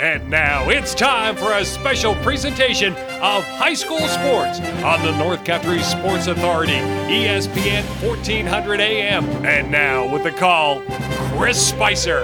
And now it's time for a special presentation of high school sports on the North Country Sports Authority, ESPN 1400 AM. And now with the call, Chris Spicer.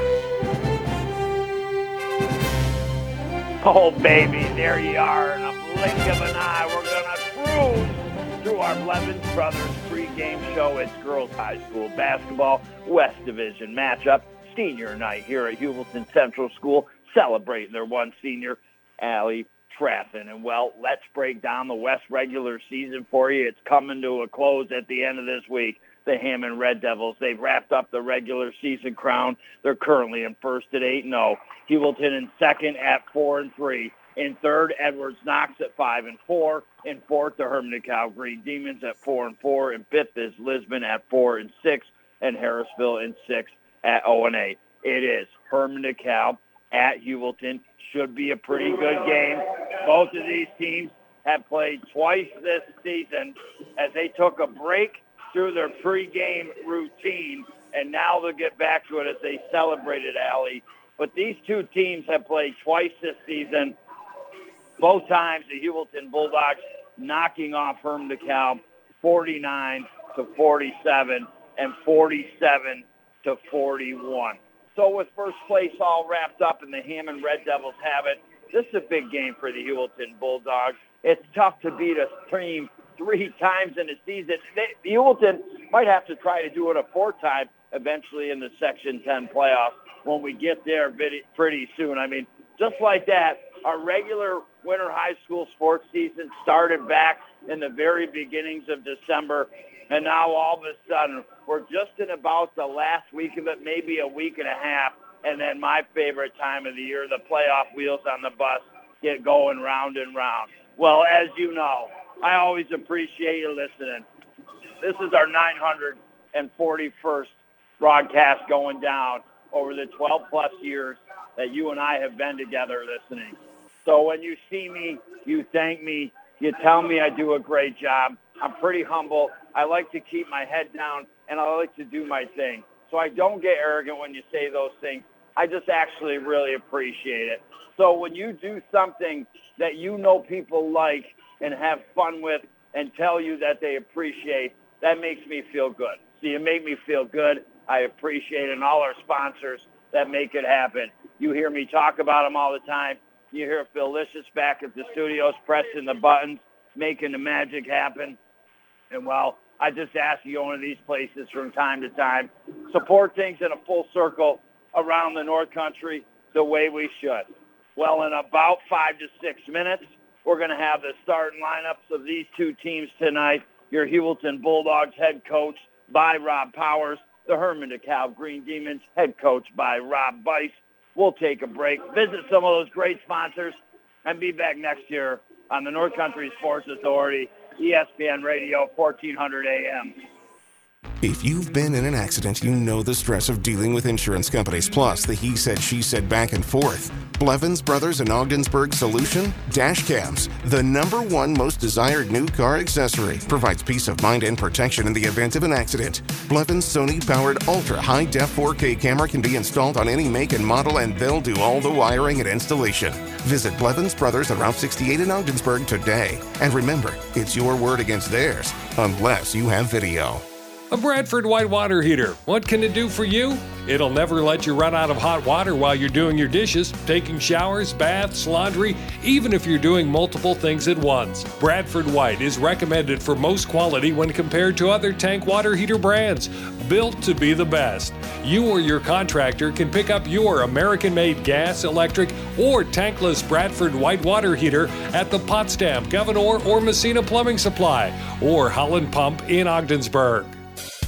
Oh, baby, there you are. In a blink of an eye, we're going to cruise through our Blevins Brothers pregame show. It's girls high school basketball, West Division matchup, senior night here at Heuvelton Central School, celebrating their one senior, Allie Trafton. And, well, let's break down the West regular season for you. It's coming to a close at the end of this week. The Hammond Red Devils, they've wrapped up the regular season crown. They're currently in first at 8-0. Heuvelton in second at 4 and 3. In third, Edwards Knox at 5 and 4. In fourth, the Hermon DeKalb Green Demons at 4 and 4. In fifth is Lisbon at 4 and 6. And Harrisville in sixth at 0 and 8. It is Hermon DeKalb at Heuvelton. Should be a pretty good game. Both of these teams have played twice this season as they took a break through their pregame routine, and now they'll get back to it as they celebrated Allie. But these two teams have played twice this season. Both times the Heuvelton Bulldogs knocking off Herm DeKalb 49 to 47 and 47 to 41. So with first place all wrapped up and the Hammond Red Devils have it, this is a big game for the Heuvelton Bulldogs. It's tough to beat a team three times in a season. They, the Heuvelton might have to try to do it a fourth time eventually in the Section 10 playoffs when we get there pretty soon. I mean, just like that, our regular winter high school sports season started back in the very beginnings of December, and now all of a sudden we're just in about the last week of it, maybe a week and a half, and then my favorite time of the year, the playoff wheels on the bus get going round and round. Well, as you know, I always appreciate you listening. This is our 941st broadcast going down over the 12 plus years that you and I have been together listening. So when you see me, you thank me, you tell me I do a great job. I'm pretty humble. I like to keep my head down and I like to do my thing. So I don't get arrogant when you say those things. I just actually really appreciate it. So when you do something that you know people like and have fun with and tell you that they appreciate, that makes me feel good. So you make me feel good. I appreciate it. And all our sponsors that make it happen. You hear me talk about them all the time. You hear Phil Licious back at the studios pressing the buttons, making the magic happen. And well, I just ask you go into these places from time to time. Support things in a full circle around the North Country the way we should. Well, in about five to six minutes, we're going to have the starting lineups of these two teams tonight. Your Heuvelton Bulldogs head coach by Rob Powers, the Hermon DeKalb Green Demons head coach by Rob Bice. We'll take a break, visit some of those great sponsors, and be back next year on the North Country Sports Authority, ESPN Radio, 1400 AM. If you've been in an accident, you know the stress of dealing with insurance companies, plus the he said, she said back and forth. Blevins Brothers and Ogdensburg solution? Dash cams, the number one most desired new car accessory, provides peace of mind and protection in the event of an accident. Blevins Sony powered ultra high def 4K camera can be installed on any make and model, and they'll do all the wiring and installation. Visit Blevins Brothers at Route 68 in Ogdensburg today. And remember, it's your word against theirs, unless you have video. A Bradford white water heater. What can it do for you? It'll never let you run out of hot water while you're doing your dishes, taking showers, baths, laundry, even if you're doing multiple things at once. Bradford White is recommended for most quality when compared to other tank water heater brands. Built to be the best. You or your contractor can pick up your American made gas, electric, or tankless Bradford white water heater at the Potsdam, Gouverneur, or Massena Plumbing Supply, or Holland Pump in Ogdensburg.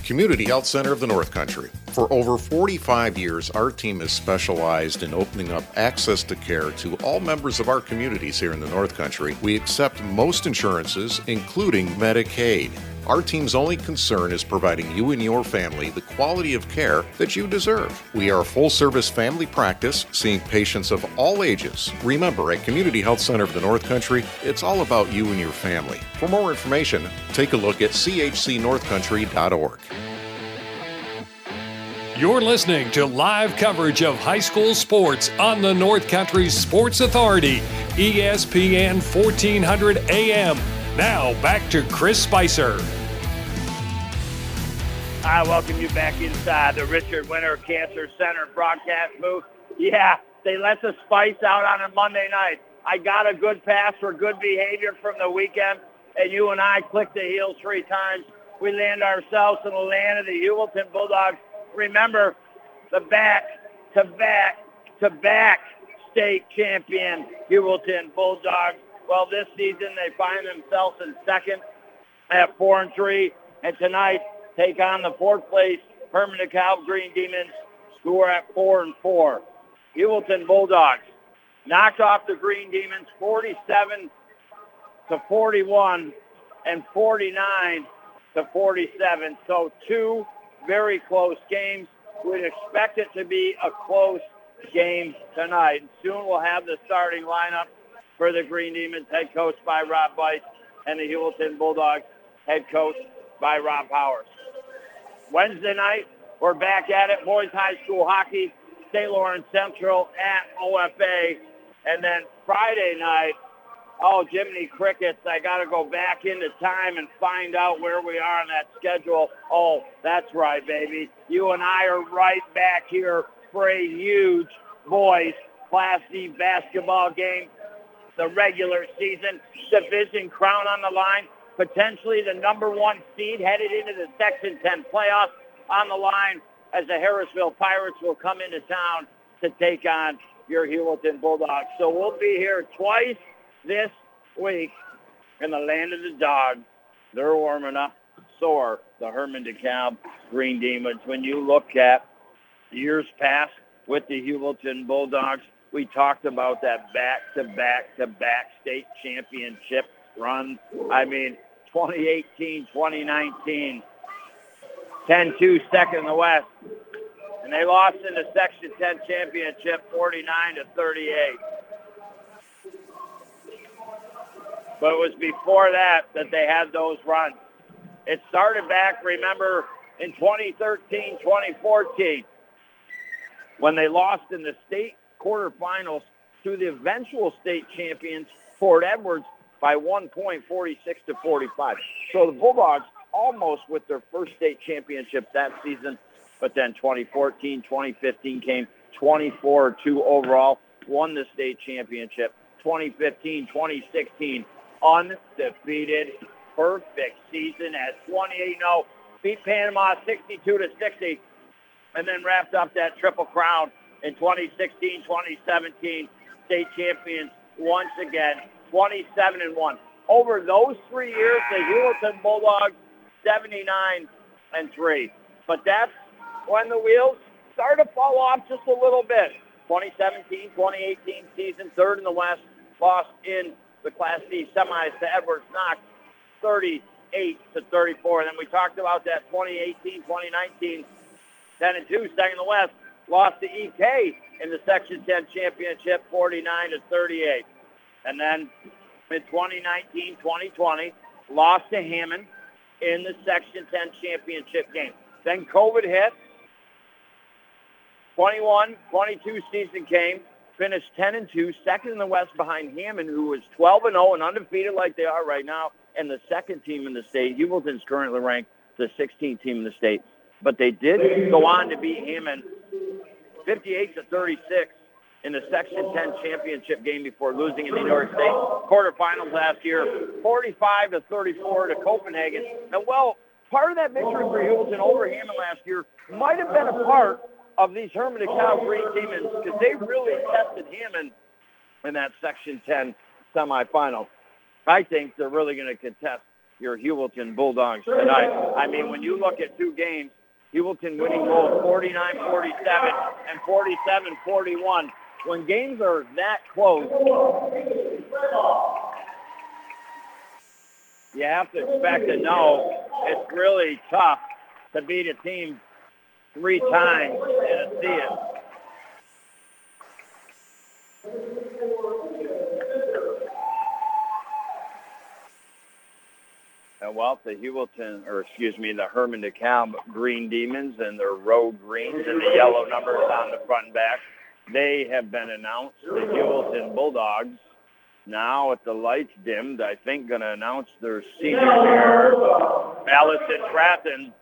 Community Health Center of the North Country. For over 45 years, our team has specialized in opening up access to care to all members of our communities here in the North Country. We accept most insurances, including Medicaid. Our team's only concern is providing you and your family the quality of care that you deserve. We are a full service family practice, seeing patients of all ages. Remember, at Community Health Center of the North Country, it's all about you and your family. For more information, take a look at chcnorthcountry.org. You're listening to live coverage of high school sports on the North Country Sports Authority, ESPN 1400 AM. Now back to Chris Spicer. I welcome you back inside the Richard Winter Cancer Center broadcast booth. Yeah, they let the spice out on a Monday night. I got a good pass for good behavior from the weekend, and you and I clicked the heel three times. We land ourselves in the land of the Heuvelton Bulldogs remember the back to back to back state champion Heuvelton Bulldogs. Well, this season they find themselves in second at four and three, and tonight take on the fourth place Hermon DeKalb Green Demons, who are at four and four. Heuvelton Bulldogs knocked off the Green Demons 47 to 41 and 49 to 47. So two very close games. We'd expect it to be a close game tonight. Soon we'll have the starting lineup for the Green Demons, head coach by Rob Bice, and the Heuvelton Bulldogs, head coach by Rob Powers. Wednesday night, we're back at it. Boys High School hockey, St. Lawrence Central at OFA. And then Friday night, oh, Jiminy Crickets, I got to go back into time and find out where we are on that schedule. Oh, that's right, baby. You and I are right back here for a huge boys Class D basketball game. The regular season division crown on the line. Potentially the number one seed headed into the Section 10 playoffs on the line as the Harrisville Pirates will come into town to take on your Heuvelton Bulldogs. So we'll be here twice this week in the land of the dog. They're warming up. So are the Hermon DeKalb Green Demons. When you look at years past with the Heuvelton Bulldogs, we talked about that back-to-back-to-back state championship run. I mean, 2018, 2019, 10-2 second in the West. And they lost in the Section 10 championship 49 to 38. But it was before that that they had those runs. It started back, remember, in 2013, 2014, when they lost in the state quarterfinals to the eventual state champions, Fort Edwards, by one point, 46 to 45. So the Bulldogs almost with their first state championship that season, but then 2014, 2015 came 24-2 overall, won the state championship. 2015, 2016, undefeated, perfect season at 28-0. Beat Panama 62 to 60, and then wrapped up that triple crown in 2016, 2017. State champions once again, 27 and one. Over those three years, the Heuvelton Bulldogs 79 and three. But that's when the wheels started to fall off just a little bit. 2017, 2018 season, third in the West, lost in the Class D semis to Edwards Knox 38 to 34. And then we talked about that 2018, 2019, 10 and 2, second in the West, lost to EK in the Section 10 championship 49 to 38. And then in 2019, 2020, lost to Hammond in the Section 10 championship game. Then COVID hit. 21, 22 season came finished 10 and 2, second in the West behind Hammond, who was 12 and 0 and undefeated like they are right now, and the second team in the state. Heuvelton's currently ranked the 16th team in the state, but they did go on to beat Hammond 58 to 36 in the Section 10 championship game before losing in the New York State quarterfinals last year, 45 to 34 to Copenhagen. And well, part of that victory for Heuvelton over Hammond last year might have been a part of these Hermon DeKalb Green Demons because they really tested Hammond in that Section 10 semifinal. I think they're really going to contest your Heuvelton Bulldogs tonight. I mean, when you look at two games, Heuvelton winning both 49-47 and 47-41. When games are that close, you have to expect to know it's really tough to beat a team three times in a season. And Uh, well, the Heuvelton, or excuse me, the Hermon DeKalb Green Demons and their road greens and the yellow numbers on the front and back, they have been announced. The Heuvelton Bulldogs now with the lights dimmed, I think going to announce their senior here, Allison Trafton,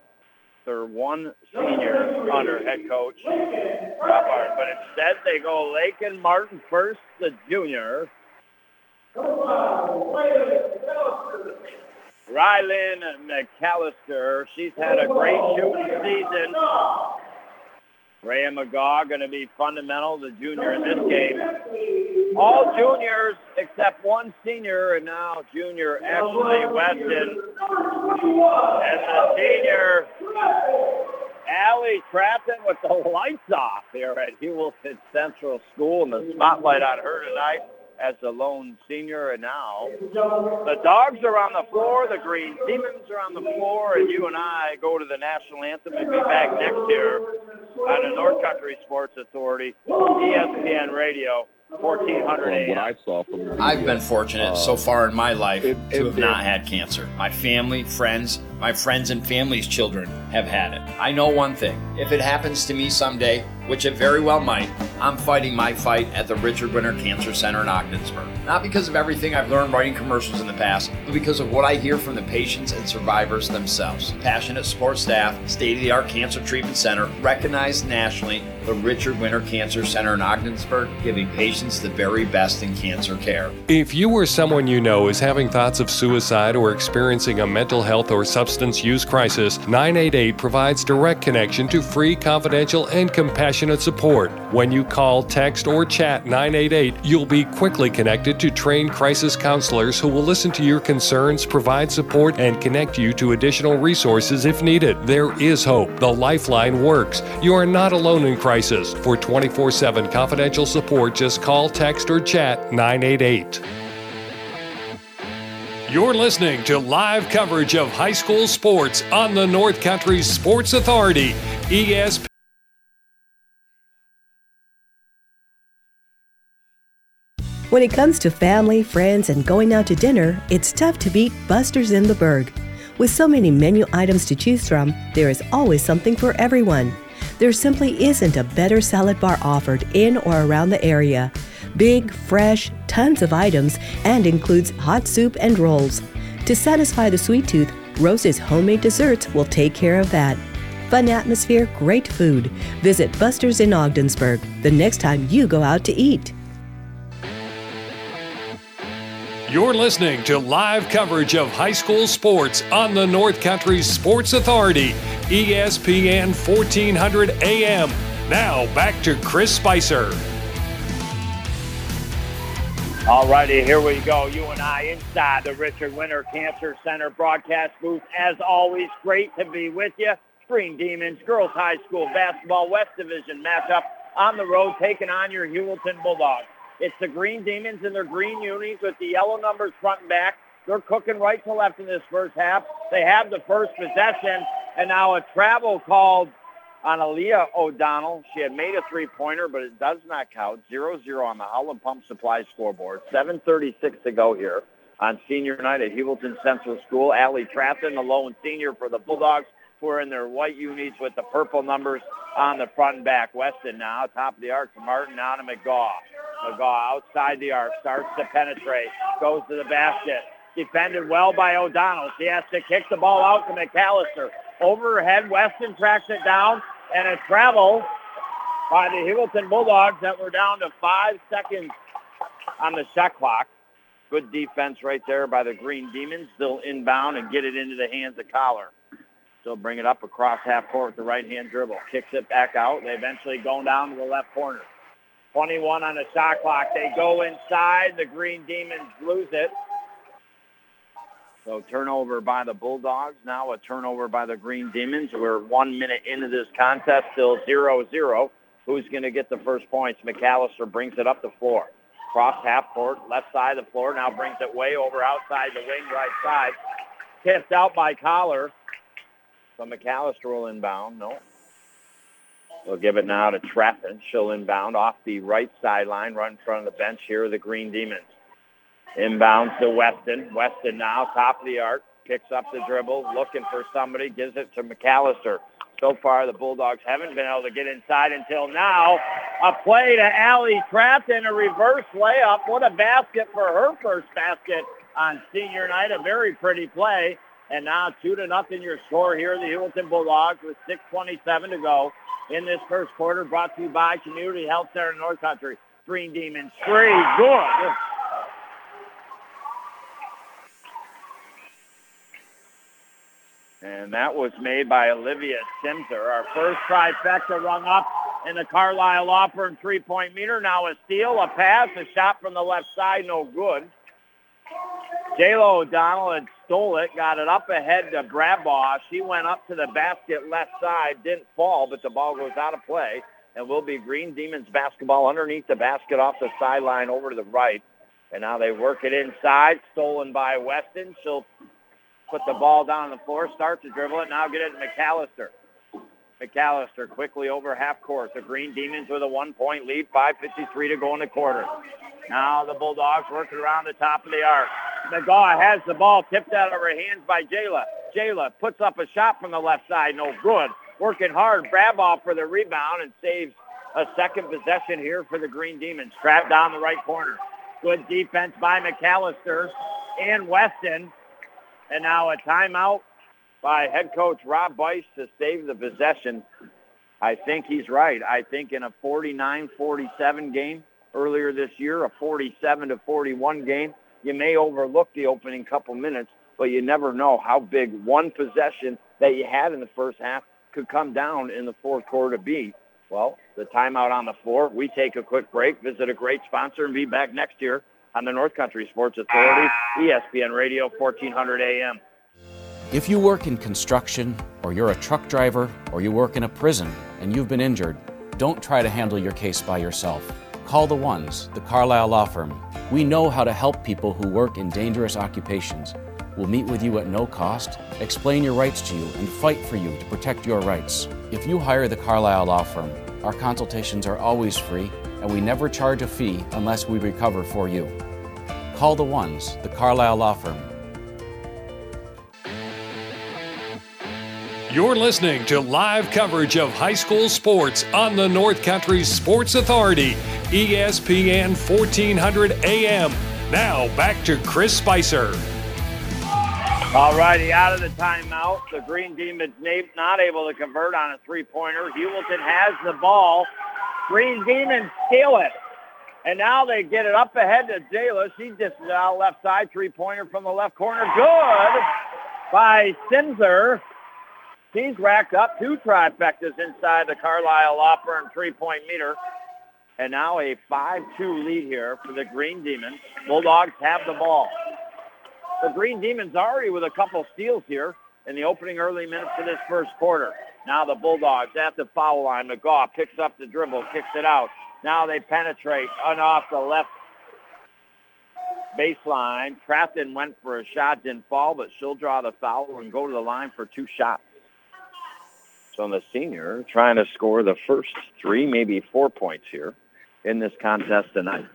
their one senior under head coach. But instead they go Lakin Martin first, the junior. Rylan McAllister, she's had a great shooting season. Ray McGaw going to be fundamental, the junior in this game. All juniors except one senior, and now junior Ashley Weston. And the senior, Allie Trafton with the lights off here at Heuvelton Central School, and the spotlight on her tonight as the lone senior. And now the dogs are on the floor, the green demons are on the floor, and you and I go to the national anthem and be back next year on the North Country Sports Authority, ESPN Radio. 1400 What I saw from I've been fortunate uh, so far in my life it, to it, have it, not had cancer. My family, friends, my friends and family's children have had it. I know one thing. If it happens to me someday, which it very well might, I'm fighting my fight at the Richard Winter Cancer Center in Ogdensburg. Not because of everything I've learned writing commercials in the past, but because of what I hear from the patients and survivors themselves. Passionate support staff, state of the art cancer treatment center, recognized nationally, the Richard Winter Cancer Center in Ogdensburg, giving patients the very best in cancer care. If you or someone you know is having thoughts of suicide or experiencing a mental health or substance use crisis, 988 provides direct connection to free, confidential, and compassionate support. When you call, text, or chat 988, you'll be quickly connected to trained crisis counselors who will listen to your concerns, provide support, and connect you to additional resources if needed. There is hope. The Lifeline works. You are not alone in crisis. For 24 7 confidential support, just call, text, or chat 988. You're listening to live coverage of high school sports on the North Country Sports Authority, ESPN. When it comes to family, friends, and going out to dinner, it's tough to beat Buster's in the Berg. With so many menu items to choose from, there is always something for everyone. There simply isn't a better salad bar offered in or around the area. Big, fresh, tons of items, and includes hot soup and rolls. To satisfy the sweet tooth, Rose's homemade desserts will take care of that. Fun atmosphere, great food. Visit Buster's in Ogdensburg the next time you go out to eat. You're listening to live coverage of high school sports on the North Country Sports Authority, ESPN 1400 AM. Now back to Chris Spicer. All righty, here we go. You and I inside the Richard Winter Cancer Center broadcast booth. As always, great to be with you. Green Demons, Girls High School Basketball West Division matchup on the road, taking on your Heuvelton Bulldogs. It's the Green Demons in their green unis with the yellow numbers front and back. They're cooking right to left in this first half. They have the first possession, and now a travel called on Aaliyah O'Donnell. She had made a three-pointer, but it does not count. 0-0 on the Holland Pump Supply scoreboard. 7.36 to go here on senior night at Heuvelton Central School. Allie Trafton, the lone senior for the Bulldogs, who are in their white unis with the purple numbers on the front and back. Weston now, top of the arc to Martin, now to McGaw. McGaw outside the arc, starts to penetrate, goes to the basket. Defended well by O'Donnell. She has to kick the ball out to McAllister. Overhead, Weston tracks it down, and a travel by the Heuvelton Bulldogs that were down to five seconds on the shot clock. Good defense right there by the Green Demons. Still inbound and get it into the hands of Collar. Still bring it up across half court with the right-hand dribble. Kicks it back out. They eventually go down to the left corner. 21 on the shot clock. They go inside. The Green Demons lose it. So turnover by the Bulldogs. Now a turnover by the Green Demons. We're one minute into this contest, still 0-0. Who's going to get the first points? McAllister brings it up the floor. Cross half court, left side of the floor. Now brings it way over outside the wing right side. Tipped out by Collar. So McAllister will inbound. No. We'll give it now to Trafton. She'll inbound off the right sideline, right in front of the bench here, the Green Demons. Inbounds to Weston. Weston now, top of the arc. picks up the dribble, looking for somebody, gives it to McAllister. So far, the Bulldogs haven't been able to get inside until now. A play to Allie Trafton, a reverse layup. What a basket for her first basket on senior night. A very pretty play. And now two to nothing your score here. The Heuvelton Bulldogs with 6.27 to go in this first quarter. Brought to you by Community Health Center in North Country. Green Demons three. Good. And that was made by Olivia Simser. Our first trifecta rung up in the Carlisle Firm three-point meter. Now a steal, a pass, a shot from the left side, no good. Jayla O'Donnell had stole it, got it up ahead to Bradbaugh. She went up to the basket left side, didn't fall, but the ball goes out of play and will be Green Demons basketball underneath the basket off the sideline over to the right. And now they work it inside, stolen by Weston. She'll put the ball down on the floor, start to dribble it, now get it to McAllister. McAllister quickly over half court. The Green Demons with a one-point lead, 5.53 to go in the quarter. Now the Bulldogs working around the top of the arc. McGaw has the ball tipped out of her hands by Jayla. Jayla puts up a shot from the left side, no good. Working hard, Bradbaugh for the rebound and saves a second possession here for the Green Demons. Trapped down the right corner. Good defense by McAllister and Weston. And now a timeout by head coach Rob Bice to save the possession. I think he's right. I think in a 49-47 game earlier this year, a 47 to 41 game, you may overlook the opening couple minutes, but you never know how big one possession that you had in the first half could come down in the fourth quarter to be. Well, the timeout on the floor. We take a quick break, visit a great sponsor, and be back next year on the North Country Sports Authority, ESPN Radio, 1400 AM. If you work in construction, or you're a truck driver, or you work in a prison and you've been injured, don't try to handle your case by yourself. Call the ones, the Carlisle Law Firm. We know how to help people who work in dangerous occupations. We'll meet with you at no cost, explain your rights to you, and fight for you to protect your rights. If you hire the Carlisle Law Firm, our consultations are always free, and we never charge a fee unless we recover for you. Call the ones, the Carlisle Law Firm. You're listening to live coverage of high school sports on the North Country Sports Authority, ESPN 1400 AM. Now back to Chris Spicer. All righty, out of the timeout. The Green Demons not able to convert on a three-pointer. Heuvelton has the ball. Green Demons steal it. And now they get it up ahead to Jayla. She just out left side, three-pointer from the left corner. Good by Simser. He's racked up two trifectas inside the Carlisle Law three-point meter. And now a 5-2 lead here for the Green Demons. Bulldogs have the ball. The Green Demons already with a couple steals here in the opening early minutes of this first quarter. Now the Bulldogs at the foul line. McGaw picks up the dribble, kicks it out. Now they penetrate on off the left baseline. Trafton went for a shot, didn't fall, but she'll draw the foul and go to the line for two shots. So the senior trying to score the first three, maybe four points here in this contest tonight.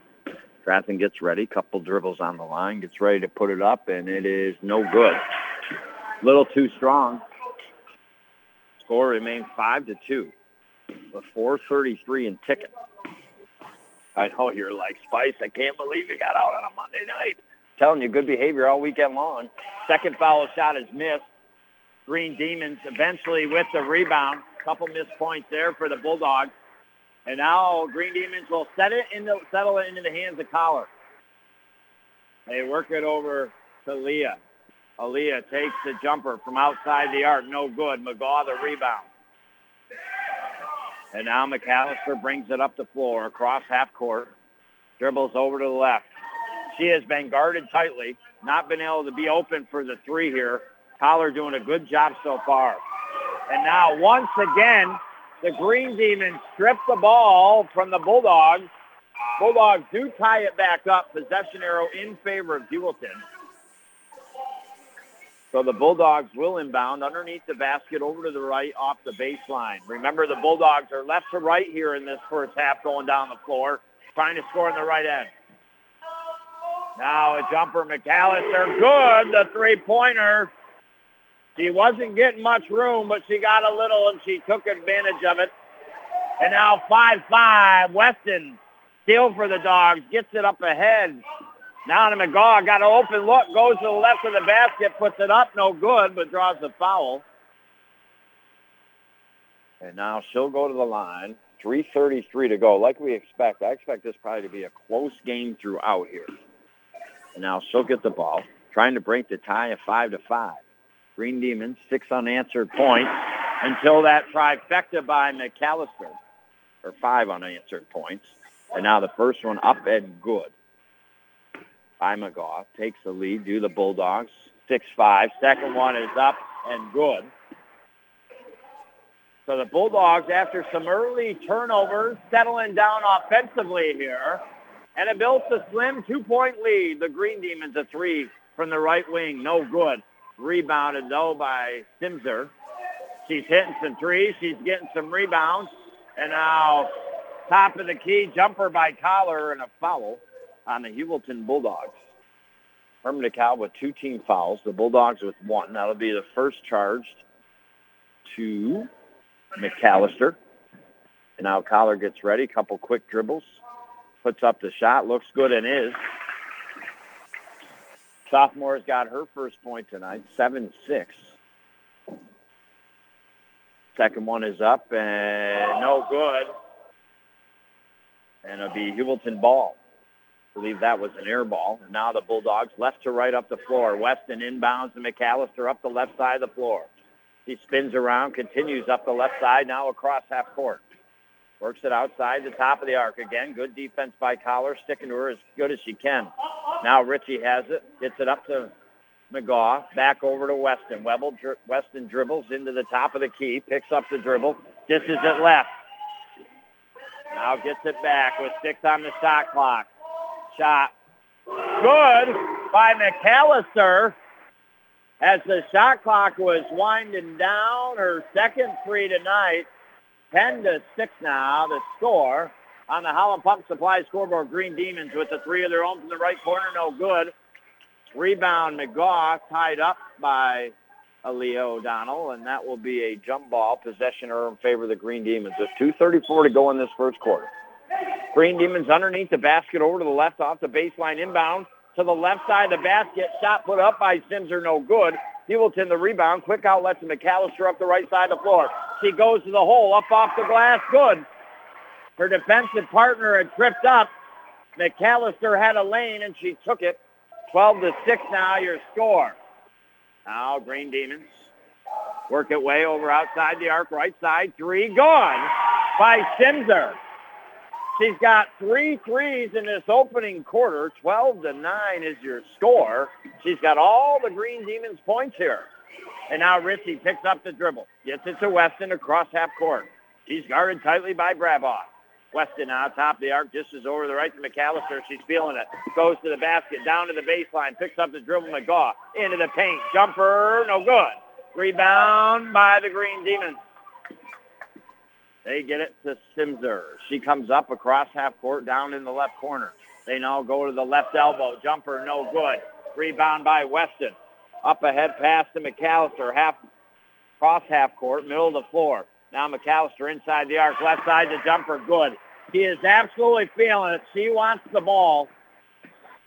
Trafton gets ready, couple dribbles on the line, gets ready to put it up, and it is no good. Little too strong. Score remains five to two, with 4:33 in ticket. I know you're like Spice. I can't believe you got out on a Monday night. telling you, good behavior all weekend long. Second foul shot is missed. Green Demons eventually with the rebound. Couple missed points there for the Bulldogs. And now Green Demons will set it in the, settle it into the hands of Collar. They work it over to Leah. Aaliyah takes the jumper from outside the arc. No good. McGaw the rebound. And now McAllister brings it up the floor across half court. Dribbles over to the left. She has been guarded tightly. Not been able to be open for the three here. Collar doing a good job so far. And now once again, the Green Demons strip the ball from the Bulldogs. Bulldogs do tie it back up. Possession arrow in favor of Heuvelton. So the Bulldogs will inbound underneath the basket over to the right off the baseline. Remember, the Bulldogs are left to right here in this first half going down the floor, trying to score on the right end. Now a jumper, McAllister. Good. The three-pointer She wasn't getting much room, but she got a little and she took advantage of it. And now 5-5, Weston still for the Dogs, gets it up ahead. Now to McGaw, got an open look, goes to the left of the basket, puts it up, no good, but draws the foul. And now she'll go to the line. 3.33 to go, like we expect. I expect this probably to be a close game throughout here. And now she'll get the ball, trying to break the tie of 5 to 5. Green Demons, six unanswered points until that trifecta by McAllister, or five unanswered points. And now the first one up and good by McGaw. Takes the lead, do the Bulldogs. 6-5. Second one is up and good. So the Bulldogs, after some early turnovers, settling down offensively here. And it builds a slim two-point lead. The Green Demons a three from the right wing. No good. Rebounded, though, by Simser. She's hitting some threes. She's getting some rebounds. And now top of the key jumper by Collar and a foul on the Heuvelton Bulldogs. Hermon DeKalb with two team fouls. The Bulldogs with one. That'll be the first charged to McAllister. And now Collar gets ready. Couple quick dribbles. Puts up the shot. Looks good and is. Sophomore's got her first point tonight, 7-6. Second one is up and no good. And it'll be Heuvelton ball. I believe that was an air ball. And now the Bulldogs left to right up the floor. Weston inbounds to McAllister up the left side of the floor. He spins around, continues up the left side, now across half court. Works it outside the top of the arc again. Good defense by Collar, sticking to her as good as she can. Now Ritchie has it, gets it up to McGaw, back over to Weston. Webble, dri- Weston dribbles into the top of the key, picks up the dribble, dishes it left. Now gets it back with six on the shot clock. Shot good by McAllister as the shot clock was winding down. Her second three tonight. 10 to 6 now, the score on the Holland Pump Supply scoreboard. Green Demons with the three of their own from the right corner, no good. Rebound, McGaw tied up by Aaliyah O'Donnell, and that will be a jump ball possession or in favor of the Green Demons. There's 2.34 to go in this first quarter. Green Demons underneath the basket over to the left off the baseline inbound to the left side of the basket. Shot put up by Simser, no good. Heuvelton the rebound. Quick outlet to McAllister up the right side of the floor. She goes to the hole, up off the glass, good. Her defensive partner had tripped up. McAllister had a lane and she took it. 12 to 6 now your score. Now Green Demons work it way over outside the arc, right side. Three gone by Simser. She's got three threes in this opening quarter. 12 to 9 is your score. She's got all the Green Demons points here. And now Ritchie picks up the dribble. Gets it to Weston across half court. She's guarded tightly by Brabaugh. Weston now top of the arc, just is over the right to McAllister. She's feeling it. Goes to the basket, down to the baseline, picks up the dribble, McGaw. Into the paint. Jumper, no good. Rebound by the Green Demons. They get it to Simser. She comes up across half court, down in the left corner. They now go to the left elbow. Jumper, no good. Rebound by Weston. Up ahead pass to McAllister. Half cross half court, middle of the floor. Now McAllister inside the arc, left side the jumper, good. He is absolutely feeling it. She wants the ball.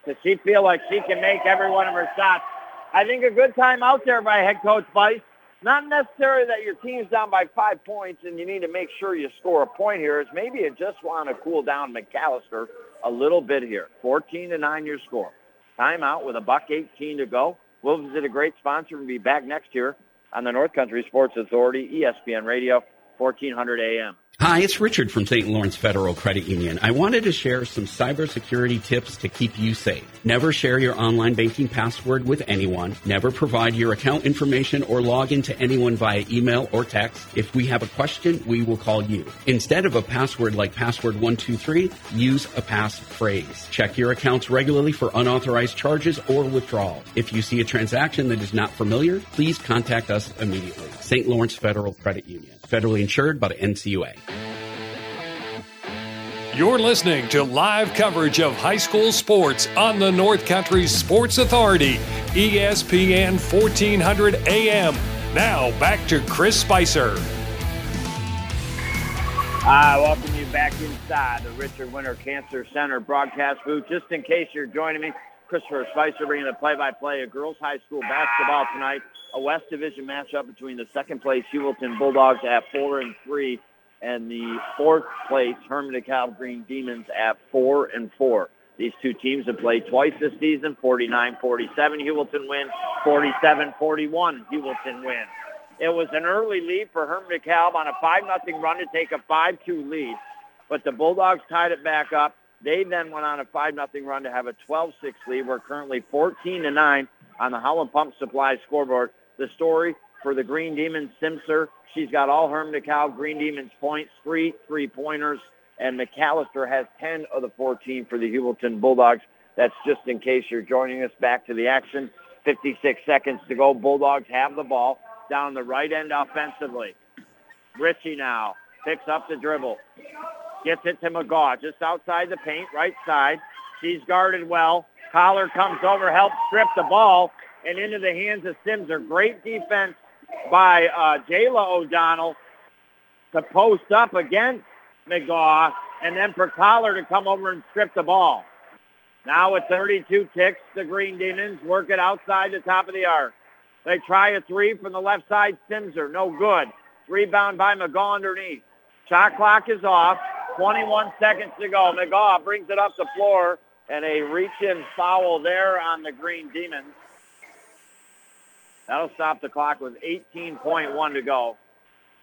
Does she feel like she can make every one of her shots? I think a good time out there by head coach Bice. Not necessarily that your team's down by five points and you need to make sure you score a point here. Is maybe you just want to cool down McAllister a little bit here. 14 to 9 your score. Timeout with a buck 18 to go. We'll visit a great sponsor and be back next year on the North Country Sports Authority, ESPN Radio, 1400 AM. Hi, it's Richard from St. Lawrence Federal Credit Union. I wanted to share some cybersecurity tips to keep you safe. Never share your online banking password with anyone. Never provide your account information or log into anyone via email or text. If we have a question, we will call you. Instead of a password like password123, use a passphrase. Check your accounts regularly for unauthorized charges or withdrawal. If you see a transaction that is not familiar, please contact us immediately. St. Lawrence Federal Credit Union. Federally insured by the NCUA. You're listening to live coverage of high school sports on the North Country Sports Authority, ESPN 1400 AM, Now back to Chris Spicer. I welcome you back inside the Richard Winter Cancer Center broadcast booth. Just in case you're joining me, Christopher Spicer bringing the play-by-play of girls high school basketball tonight. A West Division matchup between the second place Heuvelton Bulldogs at four and three, and the fourth place Hermon DeKalb Green Demons at four and four. These two teams have played twice this season. 49-47 Heuvelton win, 47-41 Heuvelton win. It was an early lead for Hermon DeKalb on a 5-0 run to take a 5-2 lead, but the Bulldogs tied it back up. They then went on a 5-0 run to have a 12-6 lead. We're currently 14-9 on the Holland Pump Supply scoreboard. The story for the Green Demons, Simser. She's got all Hermon DeKalb Green Demons points, three three-pointers, and McAllister has 10 of the 14 for the Heuvelton Bulldogs. That's just in case you're joining us back to the action. 56 seconds to go. Bulldogs have the ball down the right end offensively. Ritchie now picks up the dribble. Gets it to McGaw just outside the paint, right side. She's guarded well. Collar comes over, helps strip the ball, and into the hands of Simser. Great defense by uh, Jayla O'Donnell to post up against McGaw, and then for Collar to come over and strip the ball. Now with 32 ticks, the Green Demons work it outside the top of the arc. They try a three from the left side. Simser, no good. Rebound by McGaw underneath. Shot clock is off. 21 seconds to go. McGaw brings it up the floor, and a reach-in foul there on the Green Demons. That'll stop the clock with 18.1 to go.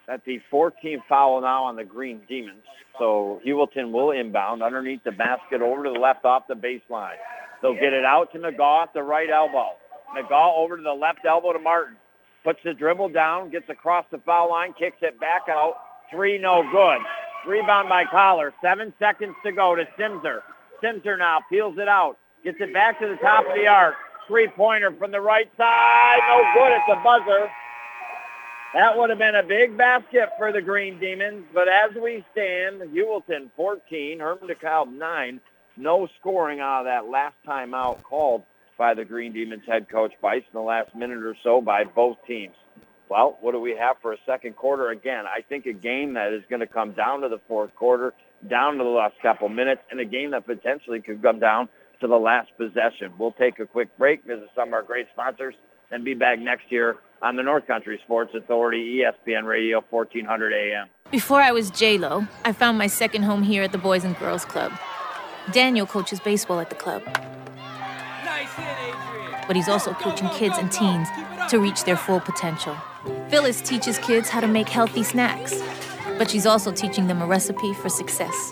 That's the 14th foul now on the Green Demons. So Heuvelton will inbound underneath the basket over to the left off the baseline. They'll get it out to McGaw at the right elbow. McGaw over to the left elbow to Martin. Puts the dribble down, gets across the foul line, kicks it back out. Three no good. Rebound by Collar. Seven seconds to go to Simser. Simser now peels it out. Gets it back to the top of the arc. Three-pointer from the right side. No good. It's a buzzer. That would have been a big basket for the Green Demons. But as we stand, Heuvelton 14, Hermon DeKalb 9. No scoring out of that last time out called by the Green Demons head coach Bice in the last minute or so by both teams. Well, what do we have for a second quarter? Again, I think a game that is going to come down to the fourth quarter, down to the last couple minutes, and a game that potentially could come down to the last possession. We'll take a quick break, visit some of our great sponsors, and be back next year on the North Country Sports Authority, ESPN Radio, 1400 AM. Before I was J-Lo, I found my second home here at the Boys and Girls Club. Daniel coaches baseball at the club but he's also coaching kids and teens to reach their full potential. Phyllis teaches kids how to make healthy snacks, but she's also teaching them a recipe for success.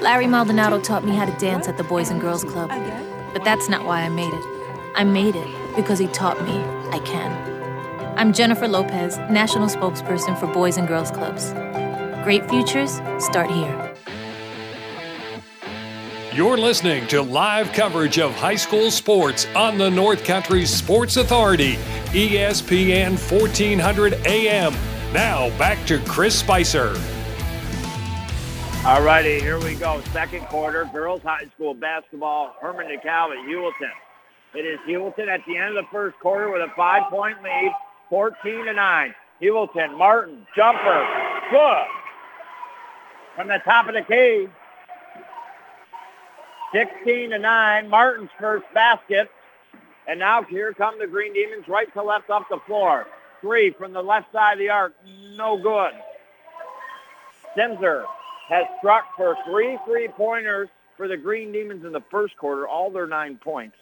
Larry Maldonado taught me how to dance at the Boys and Girls Club. But that's not why I made it. I made it because he taught me I can. I'm Jennifer Lopez, National Spokesperson for Boys and Girls Clubs. Great futures start here. You're listening to live coverage of high school sports on the North Country Sports Authority, ESPN 1400 AM. Now back to Chris Spicer. All righty, here we go. Second quarter, girls high school basketball, Hermon DeKalb at Heuvelton. It is Heuvelton at the end of the first quarter with a five-point lead, 14 to 9. Heuvelton, Martin, jumper, good. From the top of the cage, 16 to 9, Martin's first basket. And now here come the Green Demons right to left off the floor. Three from the left side of the arc, no good. Simser has struck for three three-pointers for the Green Demons in the first quarter, all their nine points,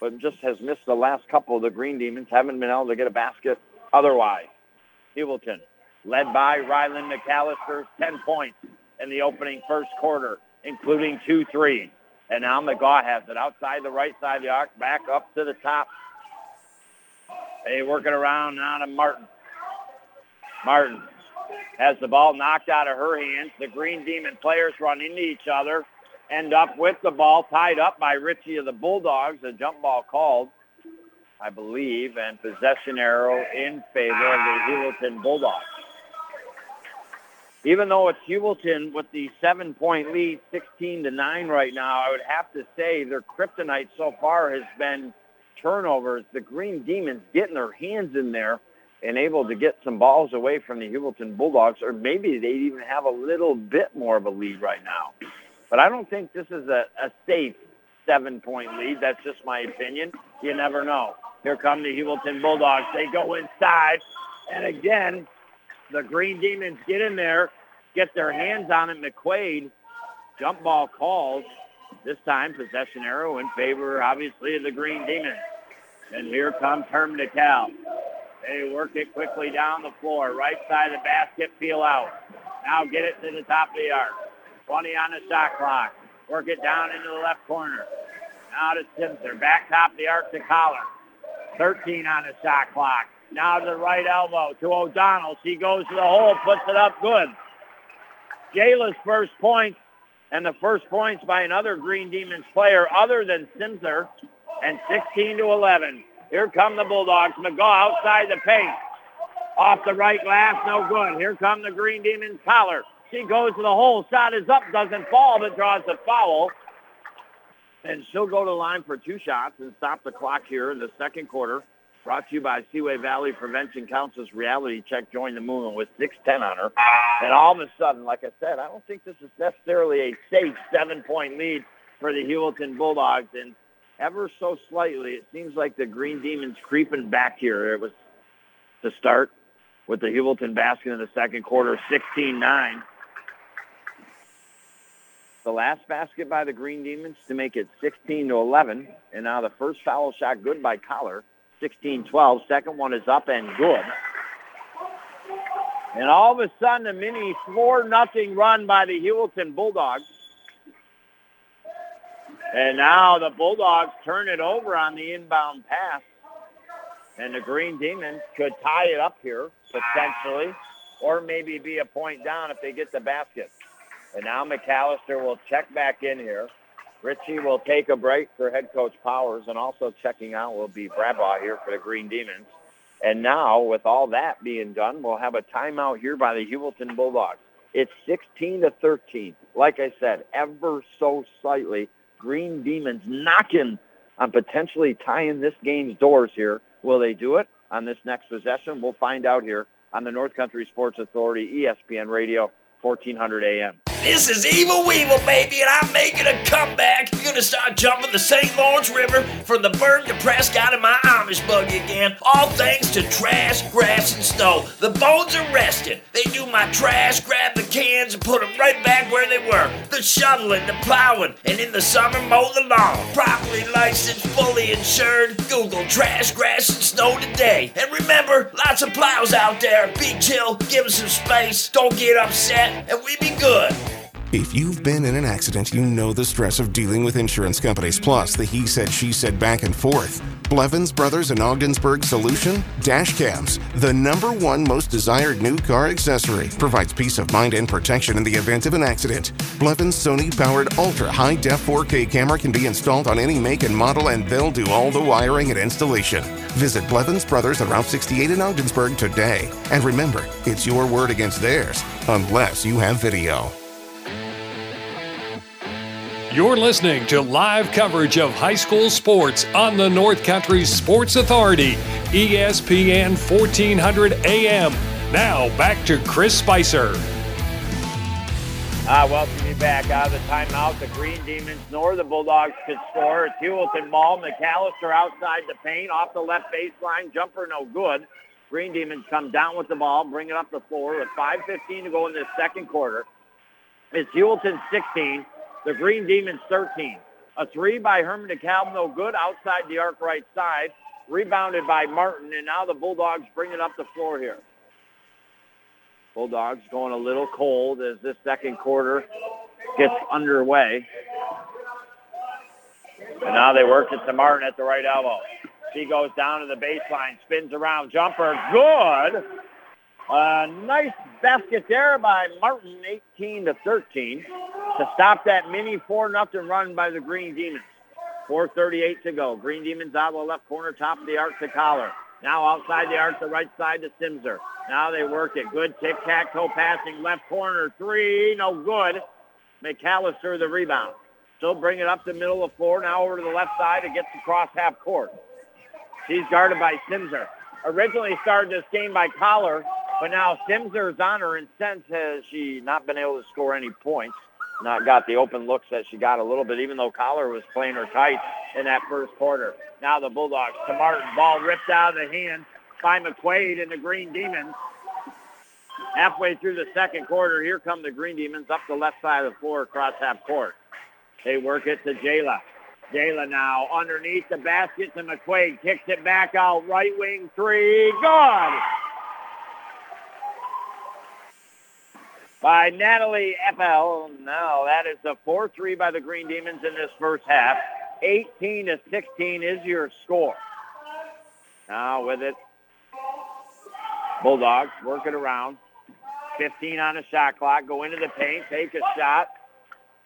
but just has missed the last couple of the Green Demons, haven't been able to get a basket otherwise. Heuvelton, led by Ryland McAllister, 10 points in the opening first quarter, including two threes. And now McGaw has it outside the right side of the arc, back up to the top. They work it around now to Martin. Martin has the ball knocked out of her hands. The Green Demon players run into each other, end up with the ball tied up by Ritchie of the Bulldogs. A jump ball called, I believe, and possession arrow in favor of the Heuvelton Bulldogs. Even though it's Heuvelton with the seven-point lead, 16 to 9 right now, I would have to say their kryptonite so far has been turnovers. The Green Demons getting their hands in there and able to get some balls away from the Heuvelton Bulldogs, or maybe they even have a little bit more of a lead right now. But I don't think this is a, a safe seven-point lead. That's just my opinion. You never know. Here come the Heuvelton Bulldogs. They go inside, and again, the Green Demons get in there, get their hands on it. McQuaid, jump ball calls. This time, possession arrow in favor, obviously, of the Green Demons. And here comes Herm DeKalb. They work it quickly down the floor, right side of the basket, peel out. Now get it to the top of the arc. 20 on the shot clock. Work it down into the left corner. Now to Simpson. Back top of the arc to Collar. 13 on the shot clock. Now to the right elbow to O'Donnell. She goes to the hole, puts it up good. Jayla's first and the first points by another Green Demons player other than Simser and 16 to 11. Here come the Bulldogs. McGaw outside the paint. Off the right glass, no good. Here come the Green Demons collar. She goes to the hole. Shot is up, doesn't fall, but draws a foul. And she'll go to the line for two shots and stop the clock here in the second quarter. Brought to you by Seaway Valley Prevention Council's reality check. Join the movement with 610 on her. And all of a sudden, like I said, I don't think this is necessarily a safe seven-point lead for the Heuvelton Bulldogs. And ever so slightly, it seems like the Green Demons creeping back here. It was to start with the Heuvelton basket in the second quarter, 16-9. The last basket by the Green Demons to make it 16 to 11. And now the first foul shot good by Collar. 16-12. Second one is up and good. And all of a sudden, a mini 4 nothing run by the Heuvelton Bulldogs. And now the Bulldogs turn it over on the inbound pass. And the Green Demons could tie it up here, potentially, or maybe be a point down if they get the basket. And now McAllister will check back in here. Ritchie will take a break for head coach Powers, and also checking out will be Bradbaugh here for the Green Demons. And now, with all that being done, we'll have a timeout here by the Heuvelton Bulldogs. It's 16 to 13. Like I said, ever so slightly, Green Demons knocking on potentially tying this game's doors here. Will they do it on this next possession? We'll find out here on the North Country Sports Authority, ESPN Radio, 1400 AM. This is Evil Weevil, baby, and I'm making a comeback. You're gonna start jumping the St. Lawrence River from the Berg to Prescott in my Amish buggy again. All thanks to trash, grass, and snow. The bones are resting. They do my trash, grab the cans, and put them right back where they were. The shoveling, the plowing, and in the summer mow the lawn. Properly licensed, fully insured. Google trash, grass, and snow today. And remember, lots of plows out there. Be chill, give them some space. Don't get upset, and we be good. If you've been in an accident, you know the stress of dealing with insurance companies, plus the he said, she said back and forth. Blevins Brothers and Ogdensburg solution? Dash cams, the number one most desired new car accessory, provides peace of mind and protection in the event of an accident. Blevins Sony powered ultra high def 4K camera can be installed on any make and model, and they'll do all the wiring and installation. Visit Blevins Brothers at Route 68 in Ogdensburg today. And remember, it's your word against theirs, unless you have video. You're listening to live coverage of high school sports on the North Country Sports Authority, ESPN 1400 AM. Now back to Chris Spicer. Ah, welcome you back out of the timeout. The Green Demons nor the Bulldogs could score. It's Heuvelton ball. McAllister outside the paint, off the left baseline. Jumper no good. Green Demons come down with the ball, bring it up the floor with 5.15 to go in this second quarter. It's Heuvelton 16, the Green Demons 13. A three by Hermon DeKalb, no good, outside the arc right side. Rebounded by Martin, and now the Bulldogs bring it up the floor here. Bulldogs going a little cold as this second quarter gets underway. And now they work it to Martin at the right elbow. She goes down to the baseline, spins around, jumper, good. A nice basket there by Martin, 18 to 13, to stop that mini 4 nothing run by the Green Demons. 4.38 to go. Green Demons out of the left corner, top of the arc to Collar. Now outside the arc, the right side to Simser. Now they work it. Good tic-tac-toe passing. Left corner three. No good. McAllister the rebound. Still bring it up the middle of floor. Now over to the left side. It gets across half court. She's guarded by Simser. Originally started this game by Collar, but now Simser's on her, and since has she not been able to score any points. Not got the open looks that she got a little bit, even though Collar was playing her tight in that first quarter. Now the Bulldogs to Martin. Ball ripped out of the hand by McQuaid and the Green Demons. Halfway through the second quarter, here come the Green Demons up the left side of the floor across half court. They work it to Jayla. Jayla now underneath the basket to McQuaid. Kicks it back out. Right wing three. Good. By Natalie Eppel. Now that is the 4-3 by the Green Demons in this first half. 18 to 16 is your score. Now with it, Bulldogs work it around. 15 on the shot clock. Go into the paint, take a shot.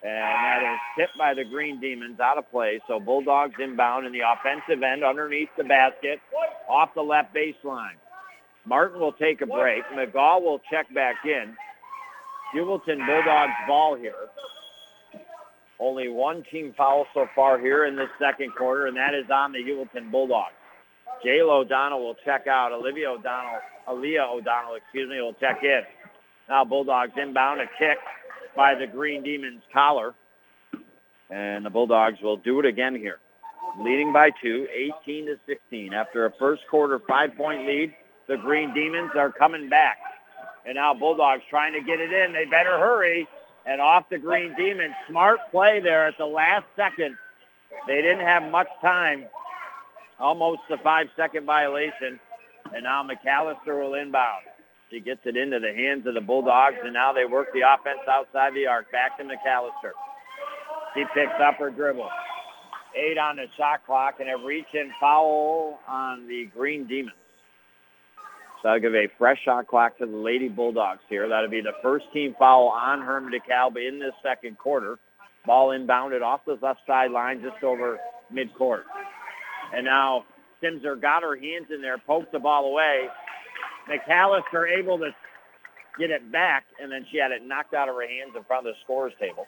And that is tipped by the Green Demons out of play. So Bulldogs inbound in the offensive end underneath the basket off the left baseline. Martin will take a break. McGaw will check back in. Heuvelton Bulldogs ball here. Only one team foul so far here in this second quarter, and that is on the Heuvelton Bulldogs. Jayla O'Donnell will check out. Olivia O'Donnell, Aaliyah O'Donnell, excuse me, will check in. Now Bulldogs inbound, a kick by the Green Demons collar. And the Bulldogs will do it again here. Leading by two, 18 to 16. After a first quarter five-point lead, the Green Demons are coming back. And now Bulldogs trying to get it in. They better hurry. And off the Green Demons. Smart play there at the last second. They didn't have much time. Almost a five-second violation. And now McAllister will inbound. She gets it into the hands of the Bulldogs, and now they work the offense outside the arc. Back to McAllister. She picks up her dribble. Eight on the shot clock, and a reach-in foul on the Green Demons. So I'll give a fresh shot clock to the Lady Bulldogs here. That'll be the first team foul on Hermon DeKalb in this second quarter. Ball inbounded off the left sideline just over midcourt. And now Simser got her hands in there, poked the ball away. McAllister able to get it back, and then she had it knocked out of her hands in front of the scorer's table.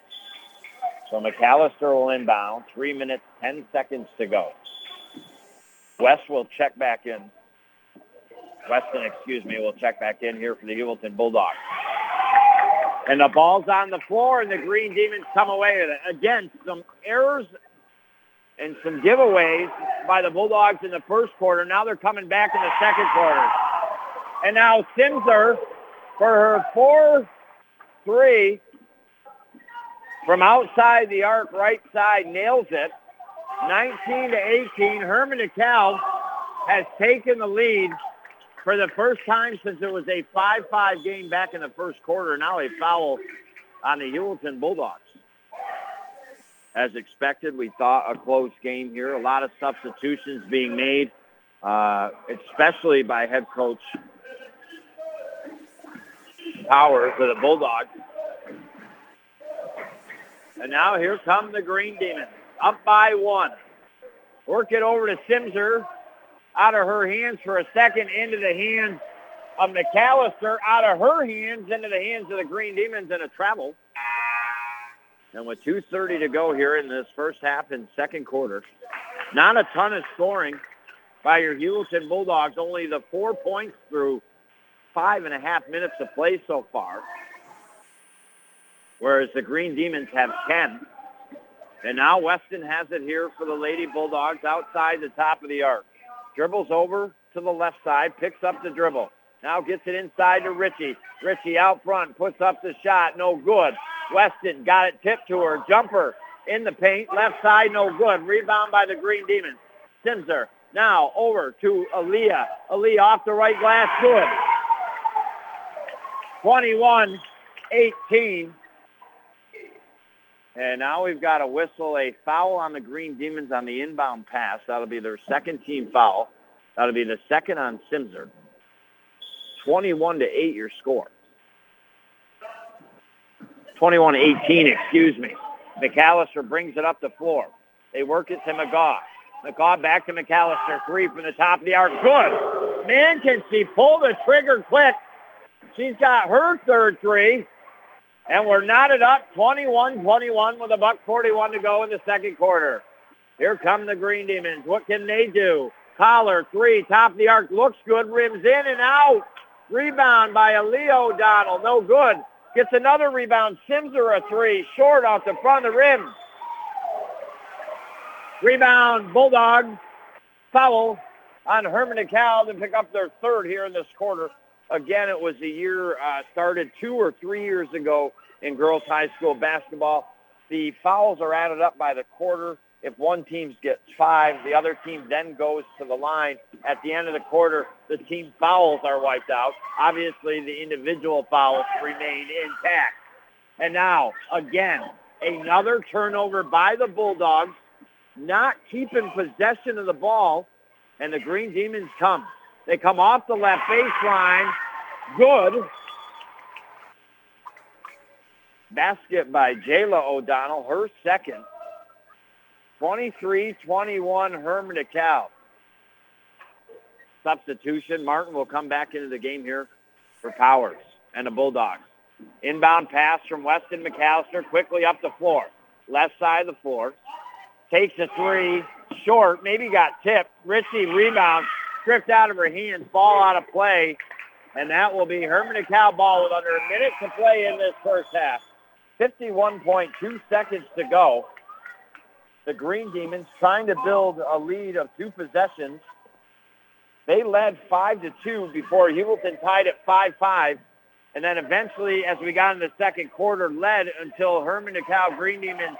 So McAllister will inbound. Three minutes, 10 seconds to go. West will check back in. Weston, excuse me, will check back in here for the Heuvelton Bulldogs. And the ball's on the floor, and the Green Demons come away with it. Again, some errors and some giveaways by the Bulldogs in the first quarter. Now they're coming back in the second quarter. And now Simser for her 4-3 from outside the arc, right side, nails it. 19 to 18. Hermon DeKalb has taken the lead for the first time since it was a 5-5 game back in the first quarter. Now a foul on the Heuvelton Bulldogs. As expected, we thought a close game here. A lot of substitutions being made, uh, especially by head coach Powers of the Bulldogs. And now here come the Green Demons, up by one. Work it over to Simser, out of her hands for a second, into the hands of McAllister, out of her hands, into the hands of the Green Demons, and a travel. And with 2.30 to go here in this first half and second quarter, not a ton of scoring by your Heuvelton Bulldogs, only the four points through five and a half minutes of play so far, whereas the Green Demons have 10. And now Weston has it here for the Lady Bulldogs outside the top of the arc. Dribbles over to the left side, picks up the dribble. Now gets it inside to Ritchie. Ritchie out front, puts up the shot, no good. Weston got it tipped to her. Jumper in the paint, left side, no good. Rebound by the Green Demons. Simser now over to Aaliyah. Aaliyah off the right glass, good. 21-18. And now we've got to whistle a foul on the Green Demons on the inbound pass. That'll be their second team foul. That'll be the second on Simser. 21 to 8 your score. 21 18, excuse me. McAllister brings it up the floor. They work it to McGaw. McGaw back to McAllister. Three from the top of the arc. Good. Man, can she pull the trigger quick. She's got her third three. And we're knotted up 21-21 with a buck 41 to go in the second quarter. Here come the Green Demons. What can they do? Collar, three, top of the arc, looks good, rims in and out. Rebound by Aaliyah O'Donnell, no good. Gets another rebound. Simser a three, short off the front of the rim. Rebound, Bulldogs. Foul on Hermon DeKalb to pick up their third here in this quarter. Again, it was a year uh, started two or three years ago in girls high school basketball. The fouls are added up by the quarter. If one team gets five, the other team then goes to the line. At the end of the quarter, the team fouls are wiped out. Obviously, the individual fouls remain intact. And now, again, another turnover by the Bulldogs, not keeping possession of the ball, and the Green Demons come. They come off the left baseline. Good. Basket by Jayla O'Donnell, her second. 23-21 Hermon DeKalb. Substitution. Martin will come back into the game here for Powers and the Bulldogs. Inbound pass from Weston McAllister quickly up the floor. Left side of the floor. Takes a three. Short. Maybe got tipped. Ritchie rebound. Stripped out of her hands. Ball out of play. And that will be Hermon DeKalb ball with under a minute to play in this first half. 51.2 seconds to go the Green Demons trying to build a lead of two possessions. They led five to two before Heuvelton tied at five five, and then eventually, as we got in the second quarter, led until Hermon DeKalb Green Demons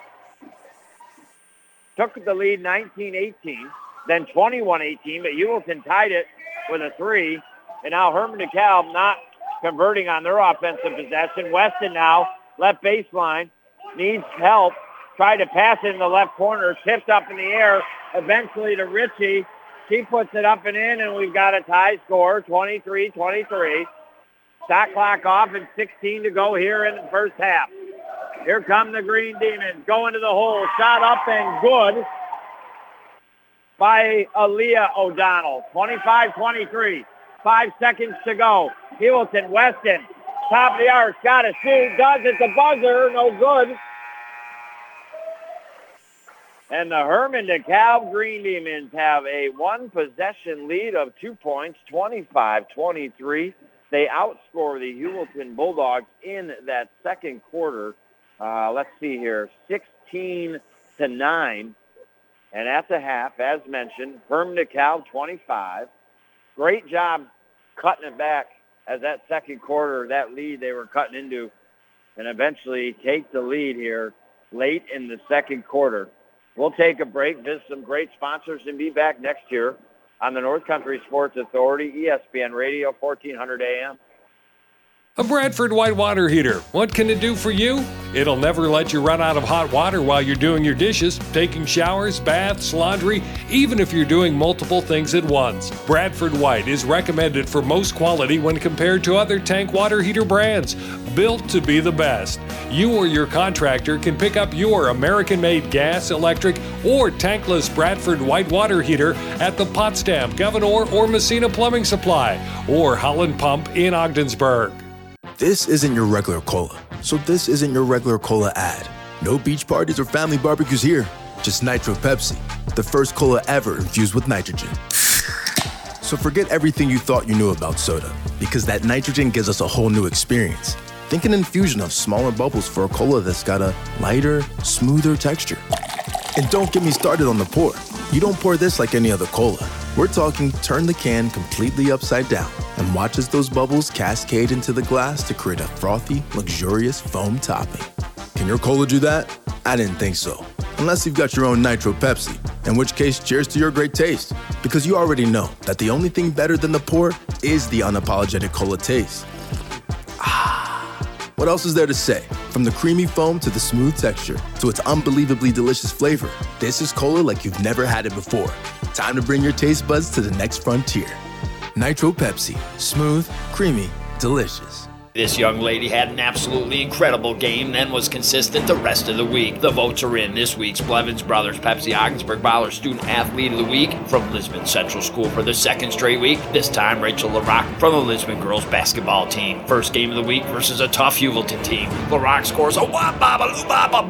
took the lead 19-18, then 21-18, but Heuvelton tied it with a three, and now Hermon DeKalb not converting on their offensive possession. Weston now left baseline needs help tried to pass it in the left corner, tipped up in the air, eventually to Ritchie. She puts it up and in, and we've got a tie score, 23-23. Shot clock off and 16 to go here in the first half. Here come the Green Demons going to the hole. Shot up and good by Aaliyah O'Donnell. 25-23. Five seconds to go. Heuvelton, Weston, top of the arc, got a shoot. Does it, the buzzer, no good. And the Hermon DeKalb Green Demons have a one possession lead of two points, 25-23. They outscore the Heuvelton Bulldogs in that second quarter. Uh, let's see here, 16 to 9. And at the half, as mentioned, Hermon DeKalb 25. Great job cutting it back as that second quarter, that lead they were cutting into, and eventually take the lead here late in the second quarter. We'll take a break, visit some great sponsors, and be back next year on the North Country Sports Authority, ESPN Radio, 1400 AM. A Bradford White Water Heater. What can it do for you? It'll never let you run out of hot water while you're doing your dishes, taking showers, baths, laundry, even if you're doing multiple things at once. Bradford White is recommended for most quality when compared to other tank water heater brands, built to be the best. You or your contractor can pick up your American made gas, electric, or tankless Bradford White Water Heater at the Potsdam, Gouverneur, or Massena Plumbing Supply, or Holland Pump in Ogdensburg. This isn't your regular cola, so this isn't your regular cola ad. No beach parties or family barbecues here, just Nitro Pepsi, the first cola ever infused with nitrogen. So forget everything you thought you knew about soda, because that nitrogen gives us a whole new experience. Think an infusion of smaller bubbles for a cola that's got a lighter, smoother texture. And don't get me started on the pour. You don't pour this like any other cola. We're talking turn the can completely upside down and watch as those bubbles cascade into the glass to create a frothy, luxurious foam topping. Can your cola do that? I didn't think so. Unless you've got your own Nitro Pepsi, in which case, cheers to your great taste. Because you already know that the only thing better than the pour is the unapologetic cola taste. Ah. What else is there to say? From the creamy foam to the smooth texture to its unbelievably delicious flavor, this is cola like you've never had it before. Time to bring your taste buds to the next frontier. Nitro Pepsi. Smooth, creamy, delicious. This young lady had an absolutely incredible game, then was consistent the rest of the week. The votes are in this week's Blevins Brothers Pepsi Ogdensburg Bowler Student Athlete of the Week from Lisbon Central School for the second straight week. This time, Rachel LaRock from the Lisbon girls basketball team. First game of the week versus a tough Heuvelton team. LaRock scores a wop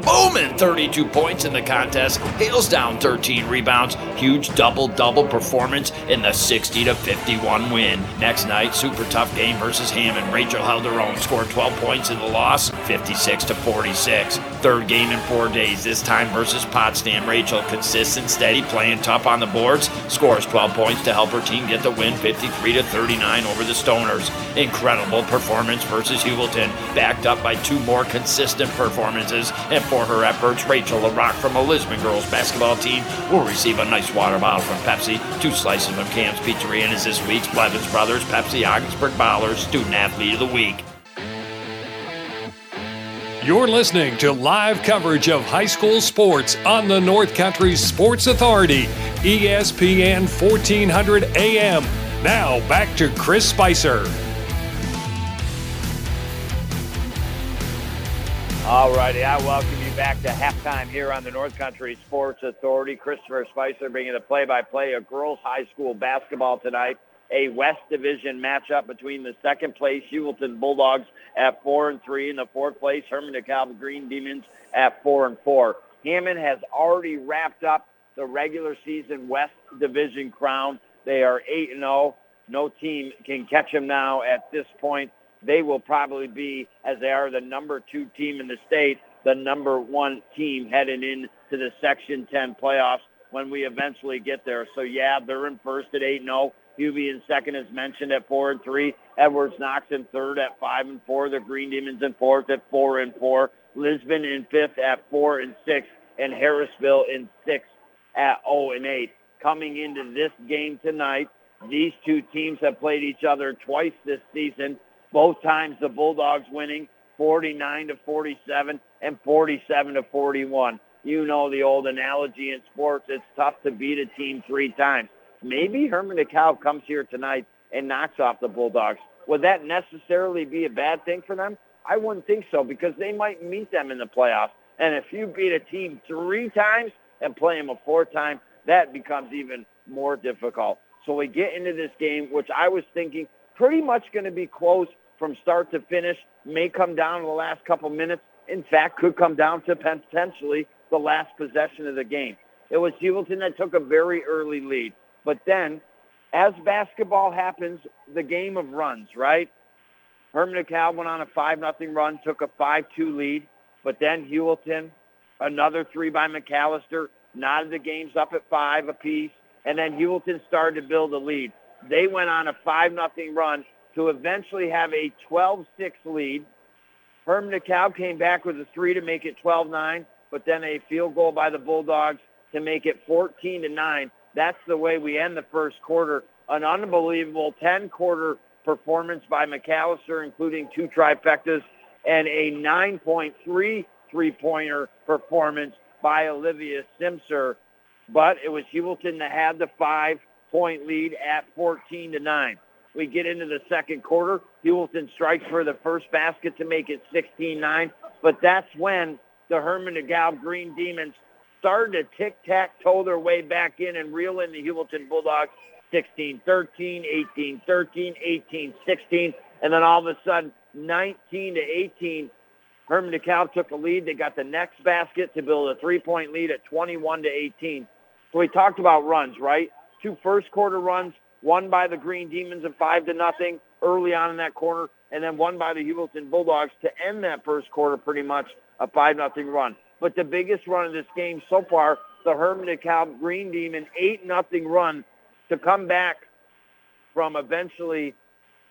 booming 32 points in the contest. Hails down 13 rebounds. Huge double double performance in the 60 to 51 win. Next night, super tough game versus Hammond. Rachel held her own, scored 12 points in the loss, 56 to 46. Third game in four days, this time versus Potsdam. Rachel, consistent, steady, playing tough on the boards, scores 12 points to help her team get the win, 53 to 39 over the Stoners. Incredible performance versus Heuvelton, backed up by two more consistent performances. And for her efforts, Rachel LaRock from the Lisbon girls basketball team will receive a nice water bottle from Pepsi, two slices from Cam's Pizzeria, and is this week's Blevins Brothers Pepsi Ogdensburg Bowlers Student Athlete of the Week. You're listening to live coverage of high school sports on the North Country Sports Authority, ESPN 1400 AM. Now back to Chris Spicer. All righty, I welcome you back to halftime here on the North Country Sports Authority. Christopher Spicer bringing the play-by-play of girls high school basketball tonight. A West Division matchup between the second place Heuvelton Bulldogs at four and three, In the fourth place Hermon DeKalb Green Demons at four and four. Hammond has already wrapped up the regular season West Division crown. They are eight and zero. No team can catch them now at this point they will probably be, as they are the number two team in the state, the number one team heading into the Section 10 playoffs when we eventually get there. So yeah, they're in first at 8-0. Hubie in second, as mentioned, at four and three. Edwards Knox in third at five and four. The Green Demons in fourth at four and four. Lisbon in fifth at four and six, and Harrisville in sixth at 0 and eight. Coming into this game tonight, these two teams have played each other twice this season. Both times the Bulldogs winning 49 to 47 and 47 to 41. You know the old analogy in sports, it's tough to beat a team three times. Maybe Hermon DeKalb comes here tonight and knocks off the Bulldogs. Would that necessarily be a bad thing for them? I wouldn't think so because they might meet them in the playoffs. And if you beat a team three times and play them a fourth time, that becomes even more difficult. So we get into this game, which I was thinking pretty much going to be close from start to finish, may come down to the last couple minutes. In fact, could come down to potentially the last possession of the game. It was Heuvelton that took a very early lead. But then, as basketball happens, the game of runs, right? Hermon DeKalb went on a 5 nothing run, took a 5-2 lead. But then Heuvelton, another three by McAllister, knotted the games up at five apiece. And then Heuvelton started to build a lead. They went on a 5 nothing run to eventually have a 12-6 lead. Hermon DeKalb came back with a three to make it 12-9, but then a field goal by the Bulldogs to make it 14-9. That's the way we end the first quarter. An unbelievable 10-quarter performance by McAllister, including two trifectas, and a 9.3 three-pointer performance by Olivia Simser. But it was Heuvelton that had the five-point lead at 14 to 9. We get into the second quarter. Heuvelton strikes for the first basket to make it 16-9. But that's when the Hermon DeKalb Green Demons started to tic-tac-toe their way back in and reel in the Heuvelton Bulldogs 16-13, 18-13, 18-16. And then all of a sudden, 19 to 18, Hermon DeKalb took the lead. They got the next basket to build a three-point lead at 21 to 18. So we talked about runs, right? Two first quarter runs, one by the Green Demons at five to nothing early on in that quarter, and then one by the Heuvelton Bulldogs to end that first quarter pretty much a five nothing run. But the biggest run of this game so far, the Hermon DeKalb Green Demon eight nothing run to come back from eventually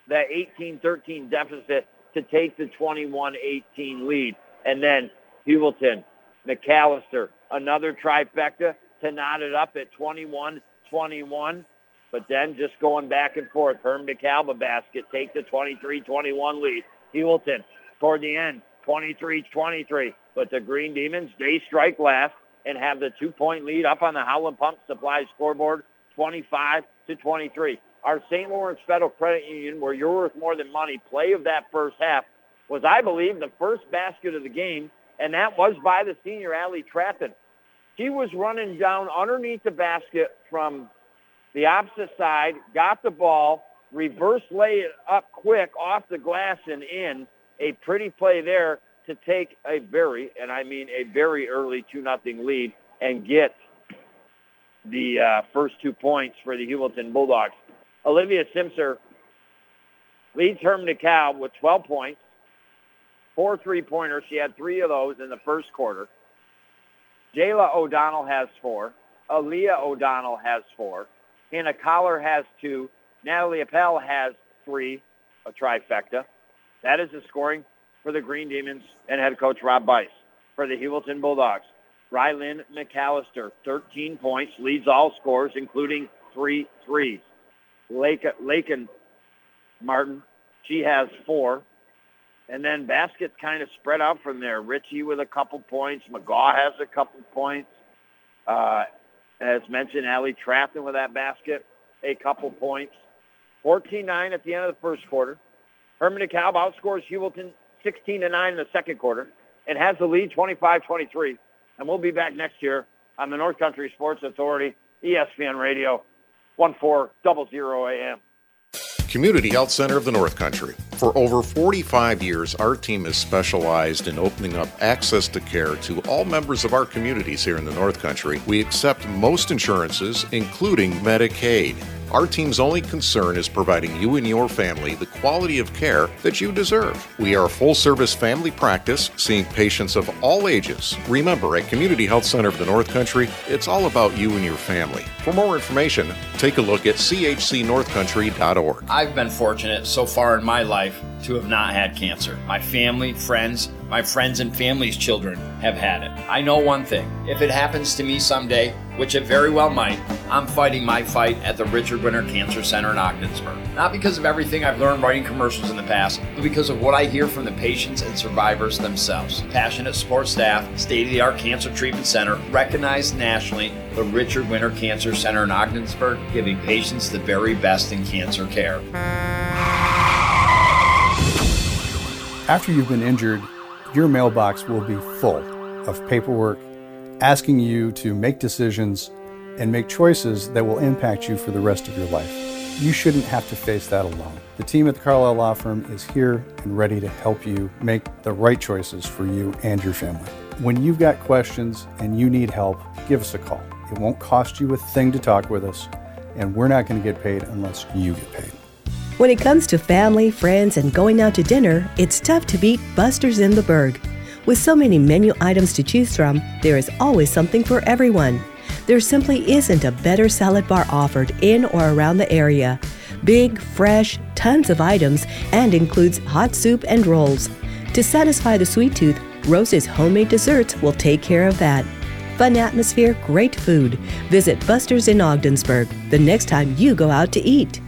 that 18-13 deficit to take the 21-18 lead. And then Heuvelton, McAllister, another trifecta to knot it up at 21-21. But then just going back and forth, Herm DeKalb basket, take the 23-21 lead. Heuvelton toward the end, 23-23. But the Green Demons, they strike last and have the two-point lead up on the Holland Pump Supply scoreboard, 25 to 23. our St. Lawrence Federal Credit Union, where you're worth more than money, play of that first half was, I believe, the first basket of the game, and that was by the senior Allie Trafton. She was running down underneath the basket from the opposite side, got the ball, reverse lay it up quick off the glass and in. A pretty play there to take a very, and I mean a very early 2 nothing lead and get the uh, first two points for the Heuvelton Bulldogs. Olivia Simser leads Herm DeKalb with 12 points, four three-pointers. She had three of those in the first quarter. Jayla O'Donnell has four. Aaliyah O'Donnell has four. Hannah Collar has two. Natalie Appel has three, a trifecta. That is the scoring for the Green Demons and head coach Rob Bice. For the Heuvelton Bulldogs, Rylan McAllister, 13 points, leads all scores, including three threes. Lake, Lakin Martin, she has four. And then baskets kind of spread out from there. Ritchie with a couple points. McGaw has a couple points. Uh, as mentioned, Allie Trafton with that basket, a couple points. 14-9 at the end of the first quarter. Hermon DeKalb outscores Heuvelton 16 to 9 in the second quarter and has the lead 25-23. And we'll be back next year on the North Country Sports Authority, ESPN Radio, 1400 AM. Community Health Center of the North Country. For over 45 years, our team has specialized in opening up access to care to all members of our communities here in the North Country. We accept most insurances, including Medicaid. Our team's only concern is providing you and your family the quality of care that you deserve. We are a full service family practice, seeing patients of all ages. Remember, at Community Health Center of the North Country, it's all about you and your family. For more information, take a look at chcnorthcountry.org. I've been fortunate so far in my life to have not had cancer. My family, friends, my friends and family's children have had it. I know one thing if it happens to me someday, which it very well might, I'm fighting my fight at the Richard Winter Cancer Center in Ogdensburg. Not because of everything I've learned writing commercials in the past, but because of what I hear from the patients and survivors themselves. Passionate support staff, state of the art cancer treatment center, recognized nationally, the Richard Winter Cancer Center in Ogdensburg, giving patients the very best in cancer care. After you've been injured, your mailbox will be full of paperwork asking you to make decisions and make choices that will impact you for the rest of your life. You shouldn't have to face that alone. The team at the Carlisle Law Firm is here and ready to help you make the right choices for you and your family. When you've got questions and you need help, give us a call. It won't cost you a thing to talk with us, and we're not going to get paid unless you get paid. When it comes to family, friends, and going out to dinner, it's tough to beat Buster's in the Berg. With so many menu items to choose from, there is always something for everyone. There simply isn't a better salad bar offered in or around the area. Big, fresh, tons of items, and includes hot soup and rolls. To satisfy the sweet tooth, Rose's homemade desserts will take care of that. Fun atmosphere, great food. Visit Buster's in Ogdensburg the next time you go out to eat.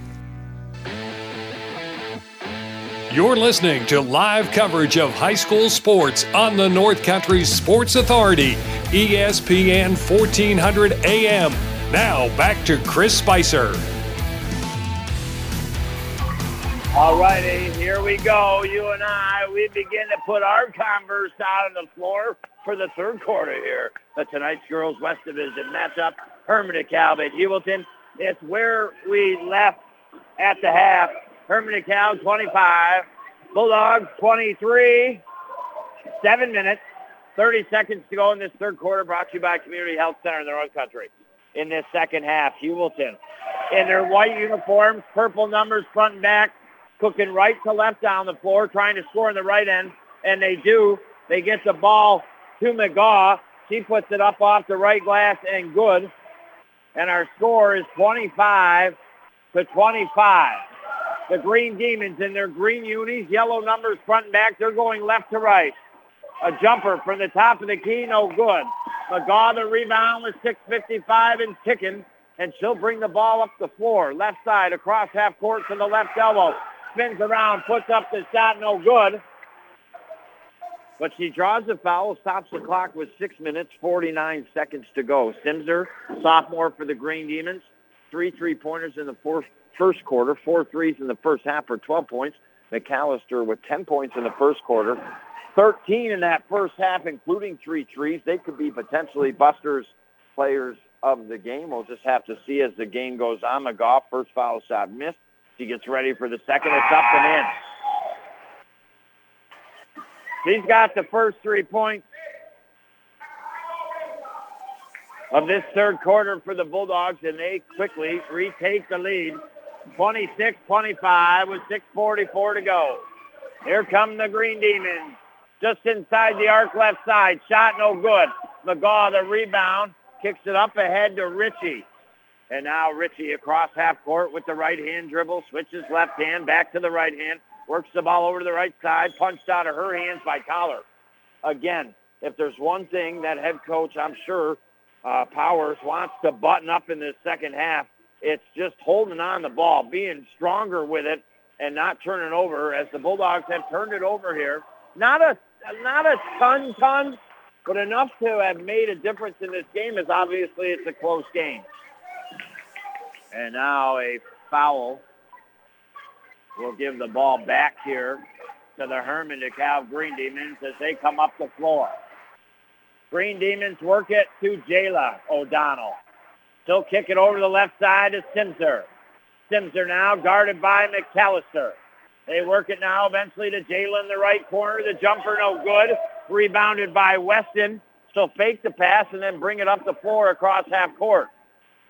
You're listening to live coverage of high school sports on the North Country Sports Authority, ESPN 1400 AM. Now back to Chris Spicer. All righty, here we go. You and I, we begin to put our Converse out on the floor for the third quarter here. The tonight's girls West Division matchup, Hermon DeKalb at Heuvelton. It's where we left at the half. Hermon DeKalb 25, Bulldogs 23. Seven minutes, 30 seconds to go in this third quarter. Brought to you by Community Health Center in the North Country. In this second half, Heuvelton in their white uniforms, purple numbers front and back, cooking right to left down the floor, trying to score in the right end, and they do. They get the ball to McGaw. She puts it up off the right glass and good. And our score is 25 to 25. The Green Demons in their green unis, yellow numbers front and back. They're going left to right. A jumper from the top of the key, no good. McGaw the rebound with 6.55 and ticking, and she'll bring the ball up the floor. Left side across half court to the left elbow. Spins around, puts up the shot, no good. But she draws the foul, stops the clock with 6 minutes, 49 seconds to go. Simser, sophomore for the Green Demons. Three three-pointers in the fourth first quarter. Four threes in the first half for 12 points. McAllister with 10 points in the first quarter. 13 in that first half, including three threes. They could be potentially Buster's players of the game. We'll just have to see as the game goes on. McGaw, first foul shot missed. She gets ready for the second. It's up and in. She's got the first three points of this third quarter for the Bulldogs, and they quickly retake the lead. 26-25 with 6.44 to go. Here come the Green Demons. Just inside the arc left side. Shot no good. McGaw the rebound. Kicks it up ahead to Ritchie. And now Ritchie across half court with the right hand dribble. Switches left hand back to the right hand. Works the ball over to the right side. Punched out of her hands by Collar. Again, if there's one thing that head coach, I'm sure, uh, Powers wants to button up in this second half, it's just holding on the ball, being stronger with it, and not turning over. As the Bulldogs have turned it over here, not a not a ton, ton, but enough to have made a difference in this game. Is obviously it's a close game. And now a foul will give the ball back here to the Hermon Cal Green Demons as they come up the floor. Green Demons work it to Jayla O'Donnell. Still kick it over to the left side to Simser. Simser now guarded by McAllister. They work it now eventually to Jayla, the right corner. The jumper no good. Rebounded by Weston. Still fake the pass and then bring it up the floor across half court.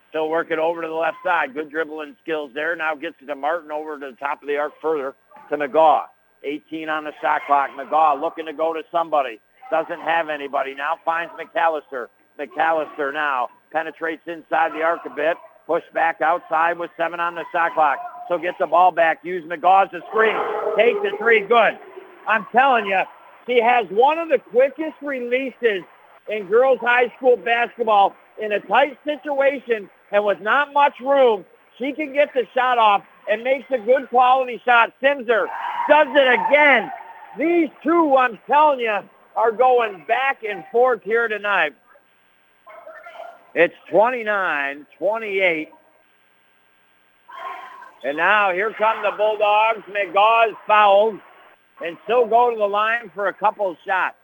Still it over to the left side. Good dribbling skills there. Now gets it to Martin over to the top of the arc further to McGaw. 18 on the shot clock. McGaw looking to go to somebody. Doesn't have anybody. Now finds McAllister. McAllister now penetrates inside the arc a bit. Push back outside with seven on the shot clock. So get the ball back. Use McGaw as a screen. Take the three. Good. I'm telling you, she has one of the quickest releases in girls high school basketball in a tight situation and with not much room. She can get the shot off and makes a good quality shot. Simser does it again. These two, I'm telling you, are going back and forth here tonight. It's 29-28. And now here come the Bulldogs. McGaw is fouled and still go to the line for a couple shots.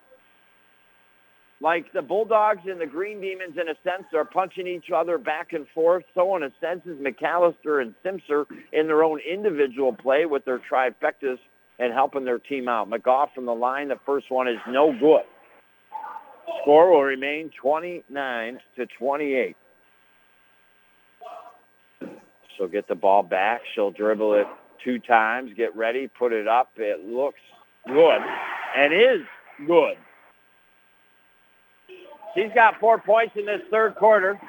Like the Bulldogs and the Green Demons, in a sense, are punching each other back and forth. So, in a sense, is McAllister and Simser in their own individual play with their trifectas and helping their team out. McGaw from the line, the first one is no good. Score will remain 29 to 28. She'll get the ball back. She'll dribble it two times, get ready, put it up. It looks good and is good. She's got four points in this third quarter.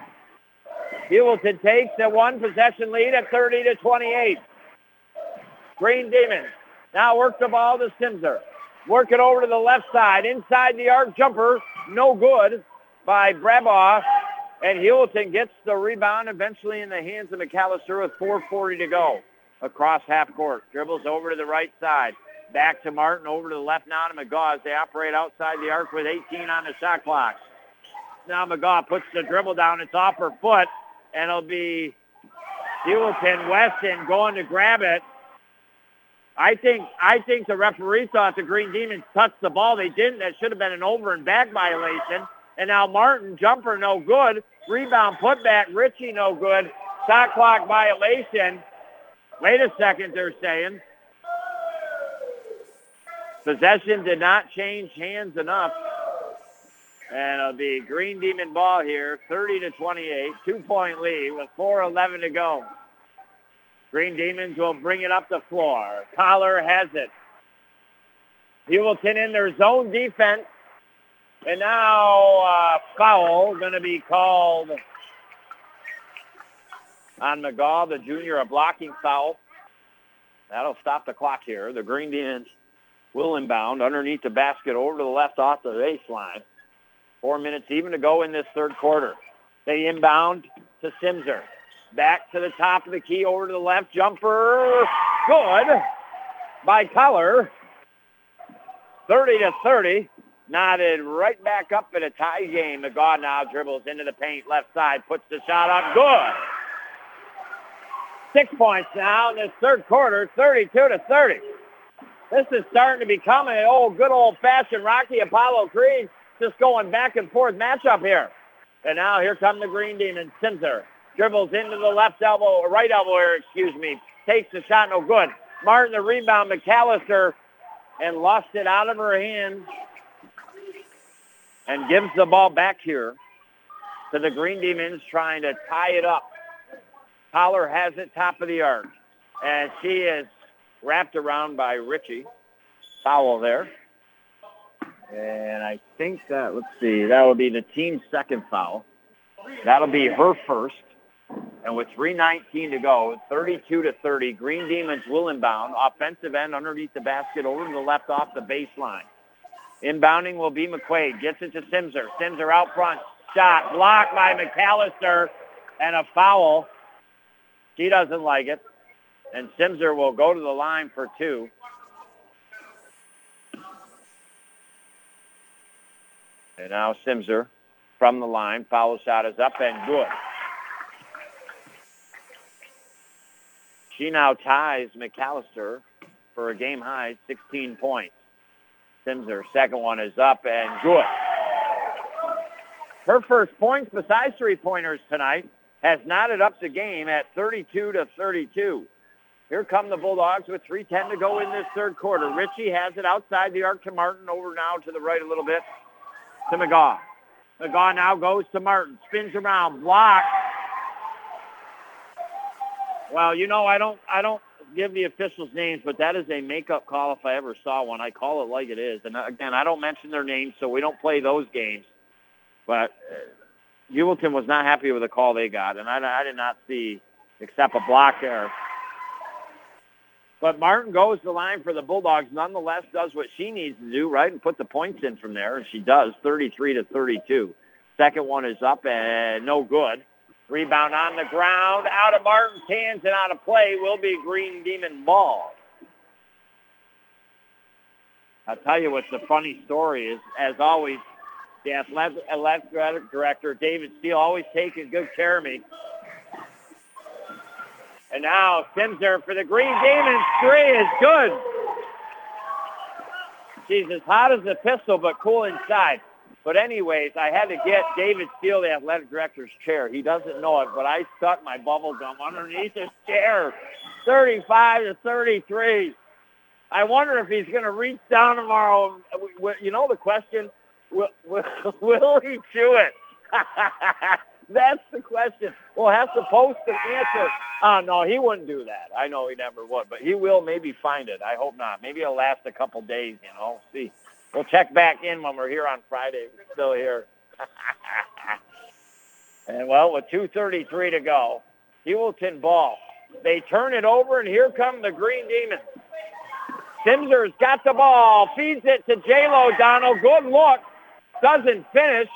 Heuvelton takes a one possession lead at 30 to 28. Green Demons now work the ball to Simser. Work it over to the left side. Inside the arc jumper. No good by Brabaugh. And Heuvelton gets the rebound eventually in the hands of McAllister with 4.40 to go. Across half court. Dribbles over to the right side. Back to Martin. Over to the left now to McGaw they operate outside the arc with 18 on the shot clock. Now McGaw puts the dribble down. It's off her foot. And it'll be Heuvelton Weston going to grab it. I think I think the referee thought the Green Demons touched the ball. They didn't. That should have been an over and back violation. And now Martin, jumper no good. Rebound put back. Ritchie no good. Shot clock violation. Wait a second, they're saying. Possession did not change hands enough. And it'll be Green Demon ball here, 30 to 28, two-point lead with 4.11 to go. Green Demons will bring it up the floor. Collar has it. Heuvelton in their zone defense. And now uh, foul going to be called on McGaw, the junior, a blocking foul. That'll stop the clock here. The Green Demons will inbound underneath the basket over to the left off the baseline. Four minutes even to go in this third quarter. They inbound to Simser. Back to the top of the key, over to the left. Jumper, good by Collar. 30 to 30. Knotted right back up in a tie game. McGaw now dribbles into the paint, left side, puts the shot up, good. Six points now in this third quarter, 32 to 30. This is starting to become an old, good old-fashioned Rocky Apollo Creed, just going back and forth matchup here. And now here come the Green Demons. Simser dribbles into the left elbow, right elbow here, excuse me. Takes the shot, no good. Martin the rebound, McAllister, and lost it out of her hands and gives the ball back here to the Green Demons trying to tie it up. Holler has it top of the arc. And she is wrapped around by Richie. Foul there. And I think that, let's see, that will be the team's second foul. That'll be her first. And with 3.19 to go, 32 to 30, Green Demons will inbound. Offensive end underneath the basket over to the left off the baseline. Inbounding will be McQuaid. Gets it to Simser. Simser out front. Shot blocked by McAllister and a foul. She doesn't like it. And Simser will go to the line for two. And now Simser from the line. Foul shot is up and good. She now ties McAllister for a game high 16 points. Simser, second one is up and good. Her first points besides three-pointers tonight has knotted up the game at 32 to 32. Here come the Bulldogs with 3.10 to go in this third quarter. Ritchie has it outside the arc to Martin, over now to the right a little bit to McGaw. McGaw now goes to Martin, spins around, block. Well, you know, I don't, I don't give the officials names, but that is a makeup call if I ever saw one. I call it like it is. And again, I don't mention their names, so we don't play those games. But uh, Heuvelton was not happy with the call they got, and I, I did not see except a block there. But Martin goes the line for the Bulldogs, nonetheless does what she needs to do, right, and put the points in from there, and she does, 33 to 32. Second one is up and no good. Rebound on the ground, out of Martin's hands and out of play will be Green Demon ball. I'll tell you what the funny story is. As always, the athletic, director, David Steele, always taking good care of me. And now Simser for the Green Demons. Three is good. She's as hot as a pistol, but cool inside. But anyways, I had to get David Steele, the athletic director's chair. He doesn't know it, but I stuck my bubble gum underneath his chair. 35 to 33. I wonder if he's going to reach down tomorrow. You know the question, will, will, will he chew it? That's the question. We'll have to post an answer. Oh, no, he wouldn't do that. I know he never would, but he will maybe find it. I hope not. Maybe it'll last a couple days, you know. See. We'll check back in when we're here on Friday. We're still here. and, well, with 2.33 to go, Heuvelton ball. They turn it over, and here come the Green Demons. Simser's got the ball, feeds it to J-Lo Donald. Good look. Doesn't finish.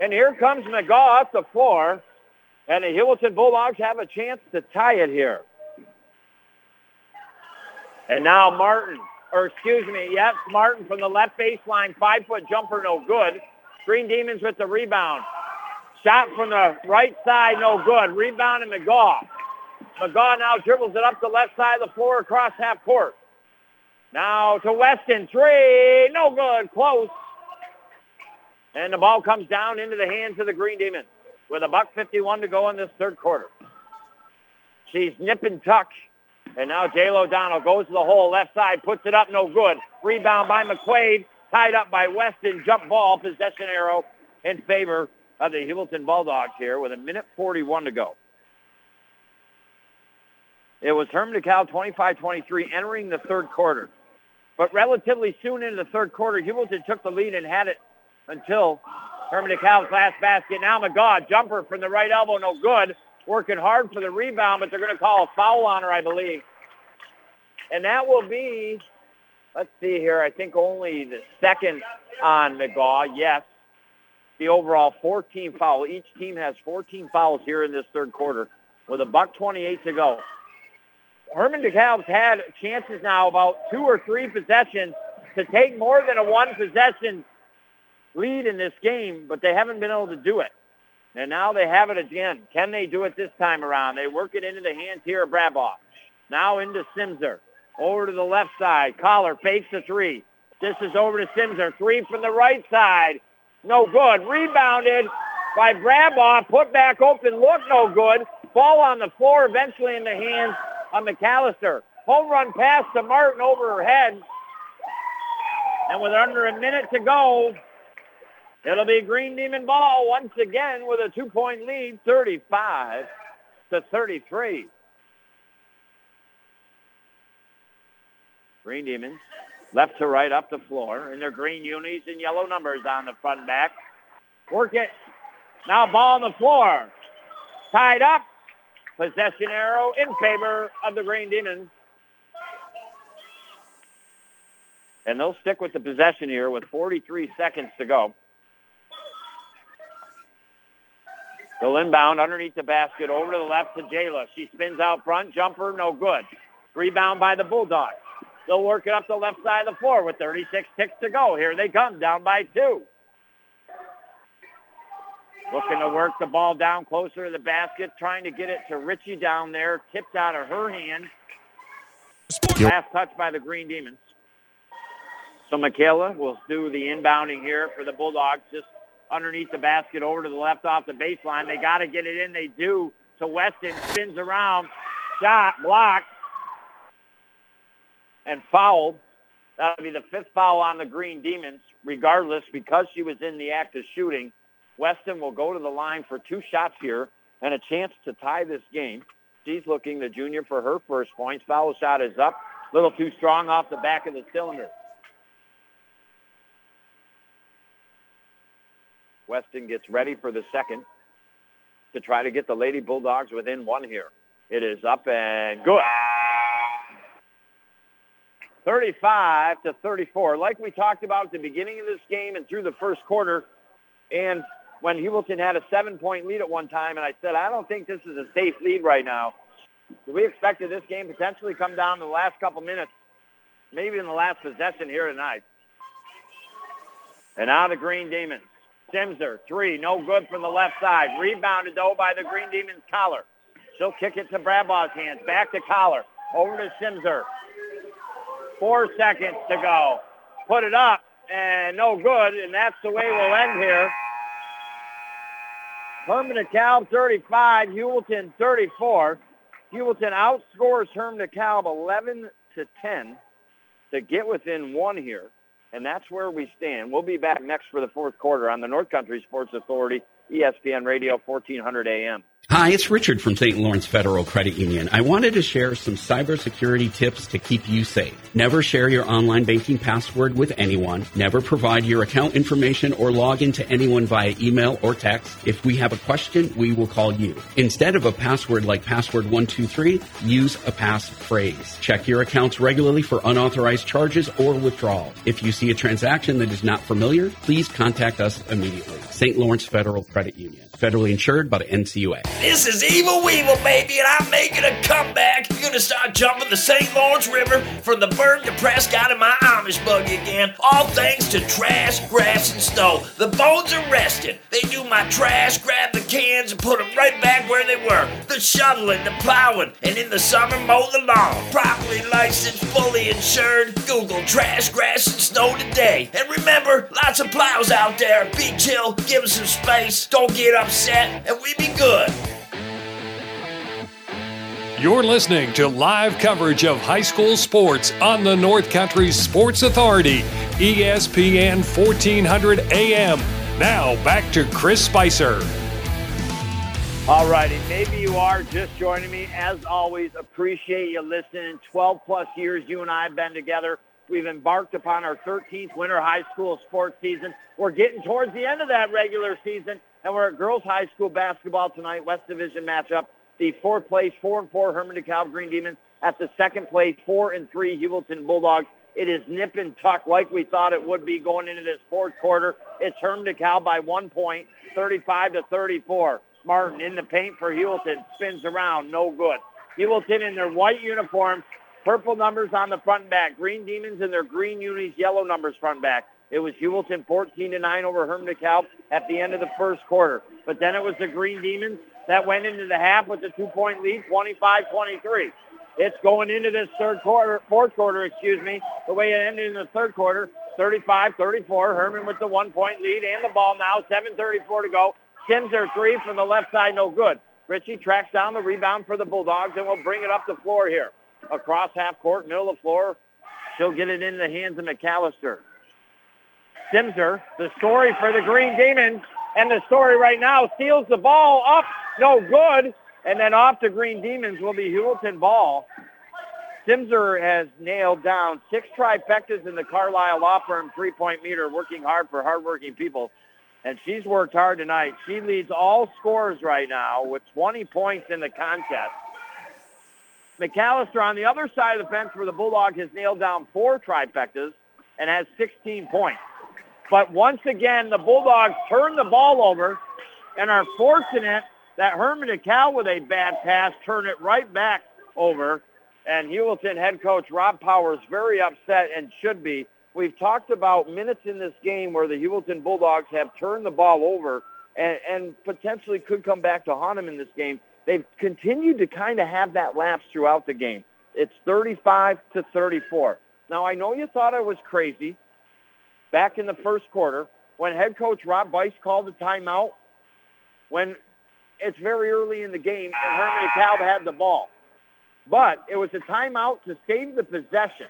And here comes McGaw off the floor. And the Heuvelton Bulldogs have a chance to tie it here. And now Martin or excuse me, yes, Martin from the left baseline, five-foot jumper, no good. Green Demons with the rebound. Shot from the right side, no good. Rebound and McGaw. McGaw now dribbles it up the left side of the floor across half court. Now to Weston, three, no good, close. And the ball comes down into the hands of the Green Demons with a buck 51 to go in this third quarter. She's nip and tuck and now J-Lo Donald goes to the hole, left side, puts it up, no good. Rebound by McQuaid, tied up by Weston. Jump ball, possession arrow in favor of the Heuvelton Bulldogs here with a minute 41 to go. It was Hermon DeKalb 25-23 entering the third quarter. But relatively soon into the third quarter, Heuvelton took the lead and had it until Hermon DeKalb's last basket. Now McGaw, jumper from the right elbow, no good working hard for the rebound, but they're going to call a foul on her, I believe. And that will be, let's see here, I think only the second on McGaw. Yes, the overall 14 foul. Each team has 14 fouls here in this third quarter with a buck 28 to go. Hermon DeKalb's had chances now about two or three possessions to take more than a one possession lead in this game, but they haven't been able to do it. And now they have it again. Can they do it this time around? They work it into the hands here of Brabaugh. Now into Simser. Over to the left side. Collar fakes the three. This is over to Simser. Three from the right side. No good. Rebounded by Brabaugh. Put back open. Look no good. Ball on the floor eventually in the hands of McAllister. Home run pass to Martin over her head. And with under a minute to go, it'll be Green Demon ball once again with a two-point lead, 35 to 33. Green Demons, left to right up the floor in their green unis and yellow numbers on the front back. Work it. Now ball on the floor. Tied up. Possession arrow in favor of the Green Demons. And they'll stick with the possession here with 43 seconds to go. They'll inbound underneath the basket over to the left to Jayla. She spins out front. Jumper, no good. Rebound by the Bulldogs. They'll work it up the left side of the floor with 36 ticks to go. Here they come, down by two. Looking to work the ball down closer to the basket, trying to get it to Richie down there. Tipped out of her hand. Last touch by the Green Demons. So Michaela will do the inbounding here for the Bulldogs, just underneath the basket over to the left off the baseline. They got to get it in. They do. So Weston spins around. Shot, blocked, and fouled. That'll be the fifth foul on the Green Demons. Regardless, because she was in the act of shooting, Weston will go to the line for two shots here and a chance to tie this game. She's looking, the junior, for her first points. Foul shot is up. Little too strong off the back of the cylinder. Weston gets ready for the second to try to get the Lady Bulldogs within one here. It is up and good. 35 to 34. Like we talked about at the beginning of this game and through the first quarter, and when Heuvelton had a seven-point lead at one time, and I said, I don't think this is a safe lead right now. We expected this game potentially come down to the last couple minutes, maybe in the last possession here tonight. And now the Green Demons. Simser, three, no good from the left side. Rebounded, though, by the Green Demons collar. She'll kick it to Brabaugh's hands. Back to collar. Over to Simser. Four seconds to go. Put it up, and no good, and that's the way we'll end here. Hermon DeKalb 35, Heuvelton 34. Heuvelton outscores Hermon DeKalb 11 to 10 to get within one here. And that's where we stand. We'll be back next for the fourth quarter on the North Country Sports Authority, ESPN Radio, 1400 AM. Hi, it's Richard from St. Lawrence Federal Credit Union. I wanted to share some cybersecurity tips to keep you safe. Never share your online banking password with anyone. Never provide your account information or log into anyone via email or text. If we have a question, we will call you. Instead of a password like password123, use a passphrase. Check your accounts regularly for unauthorized charges or withdrawal. If you see a transaction that is not familiar, please contact us immediately. St. Lawrence Federal Credit Union. Federally insured by the NCUA. This is Evil Weevil, baby, and I'm making a comeback. You're gonna start jumping the St. Lawrence River from the Berg to Prescott in my Amish buggy again. All thanks to trash, grass, and snow. The bones are rested. They do my trash, grab the cans, and put them right back where they were. The shoveling, the plowing, and in the summer mow the lawn. Properly licensed, fully insured. Google trash, grass, and snow today. And remember, lots of plows out there. Be chill, give them some space. Don't get upset, and we be good. You're listening to live coverage of high school sports on the North Country Sports Authority, ESPN 1400 AM. Now back to Chris Spicer. All righty, maybe you are just joining me. As always, appreciate you listening. 12 plus years you and I have been together. We've embarked upon our 13th winter high school sports season. We're getting towards the end of that regular season, and we're at girls high school basketball tonight, West Division matchup. The fourth place, four and four Hermon DeKalb Green Demons at the second place, four and three Heuvelton Bulldogs. It is nip and tuck like we thought it would be going into this fourth quarter. It's Hermon DeKalb by one point, 35 to 34. Martin in the paint for Heuvelton, spins around, no good. Heuvelton in their white uniforms, purple numbers on the front and back. Green Demons in their green unis, yellow numbers front and back. It was Heuvelton 14 to 9 over Hermon DeKalb at the end of the first quarter. But then it was the Green Demons that went into the half with the two-point lead, 25-23. It's going into this third quarter, fourth quarter, excuse me, the way it ended in the third quarter, 35-34. Hermon with the one-point lead and the ball now, 7.34 to go. Simser three from the left side, no good. Richie tracks down the rebound for the Bulldogs and will bring it up the floor here. Across half court, middle of the floor. She'll get it into the hands of McAllister. Simser, the story for the Green Demons, and the story right now steals the ball up, no good, and then off to Green Demons will be Heuvelton ball. Simser has nailed down six trifectas in the Carlisle Law Firm three-point meter, working hard for hardworking people. And she's worked hard tonight. She leads all scores right now with 20 points in the contest. McAllister on the other side of the fence for the Bulldog has nailed down four trifectas and has 16 points. But once again, the Bulldogs turn the ball over and are fortunate that Hermon DeKalb with a bad pass turned it right back over. And Heuvelton head coach Rob Powers very upset and should be. We've talked about minutes in this game where the Heuvelton Bulldogs have turned the ball over and, and potentially could come back to haunt them in this game. They've continued to kind of have that lapse throughout the game. It's 35 to 34. Now, I know you thought I was crazy back in the first quarter when head coach Rob Bice called the timeout when it's very early in the game and Hermon DeKalb had the ball. But it was a timeout to save the possession.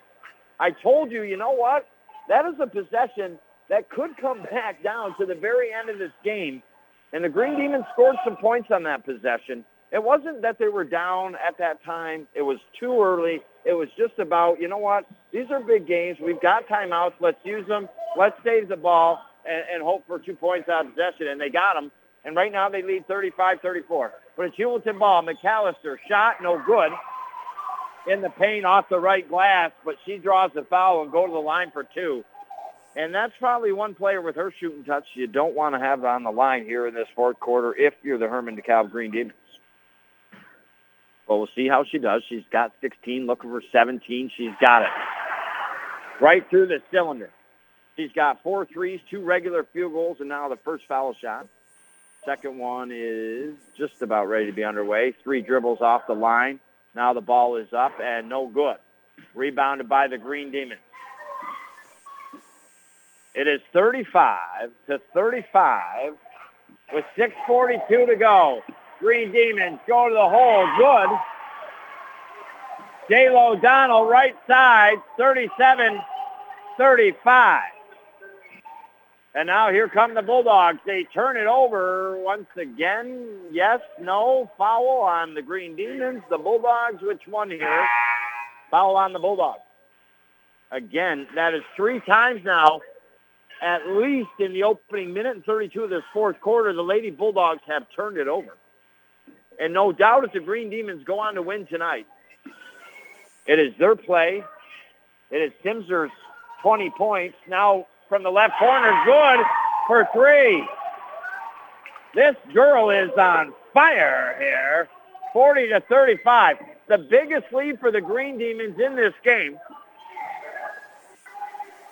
I told you, you know what? That is a possession that could come back down to the very end of this game. And the Green Demons scored some points on that possession. It wasn't that they were down at that time. It was too early. It was just about, you know what? These are big games. We've got timeouts. Let's use them. Let's save the ball and, and hope for two points out of possession. And they got them. And right now they lead 35-34. But it's Heuvelton ball. McAllister shot, no good. In the paint off the right glass, but she draws the foul and go to the line for two. And that's probably one player with her shooting touch you don't want to have on the line here in this fourth quarter if you're the Hermon DeKalb Green Demons. But we'll see how she does. She's got 16, looking for 17. She's got it. Right through the cylinder. She's got four threes, two regular field goals, and now the first foul shot. Second one is just about ready to be underway. Three dribbles off the line. Now the ball is up and no good. Rebounded by the Green Demons. It is 35 to 35 with 6.42 to go. Green Demons go to the hole. Good. J-Lo O'Donnell, right side, 37-35. And now here come the Bulldogs. They turn it over once again. Yes, no, foul on the Green Demons. The Bulldogs, which one here? Foul on the Bulldogs. Again, that is three times now, at least in the opening minute and 32 of this fourth quarter, the Lady Bulldogs have turned it over. And no doubt if the Green Demons go on to win tonight, it is their play. It is Simser's 20 points. Now from the left corner, good for three. This girl is on fire here. 40 to 35. The biggest lead for the Green Demons in this game.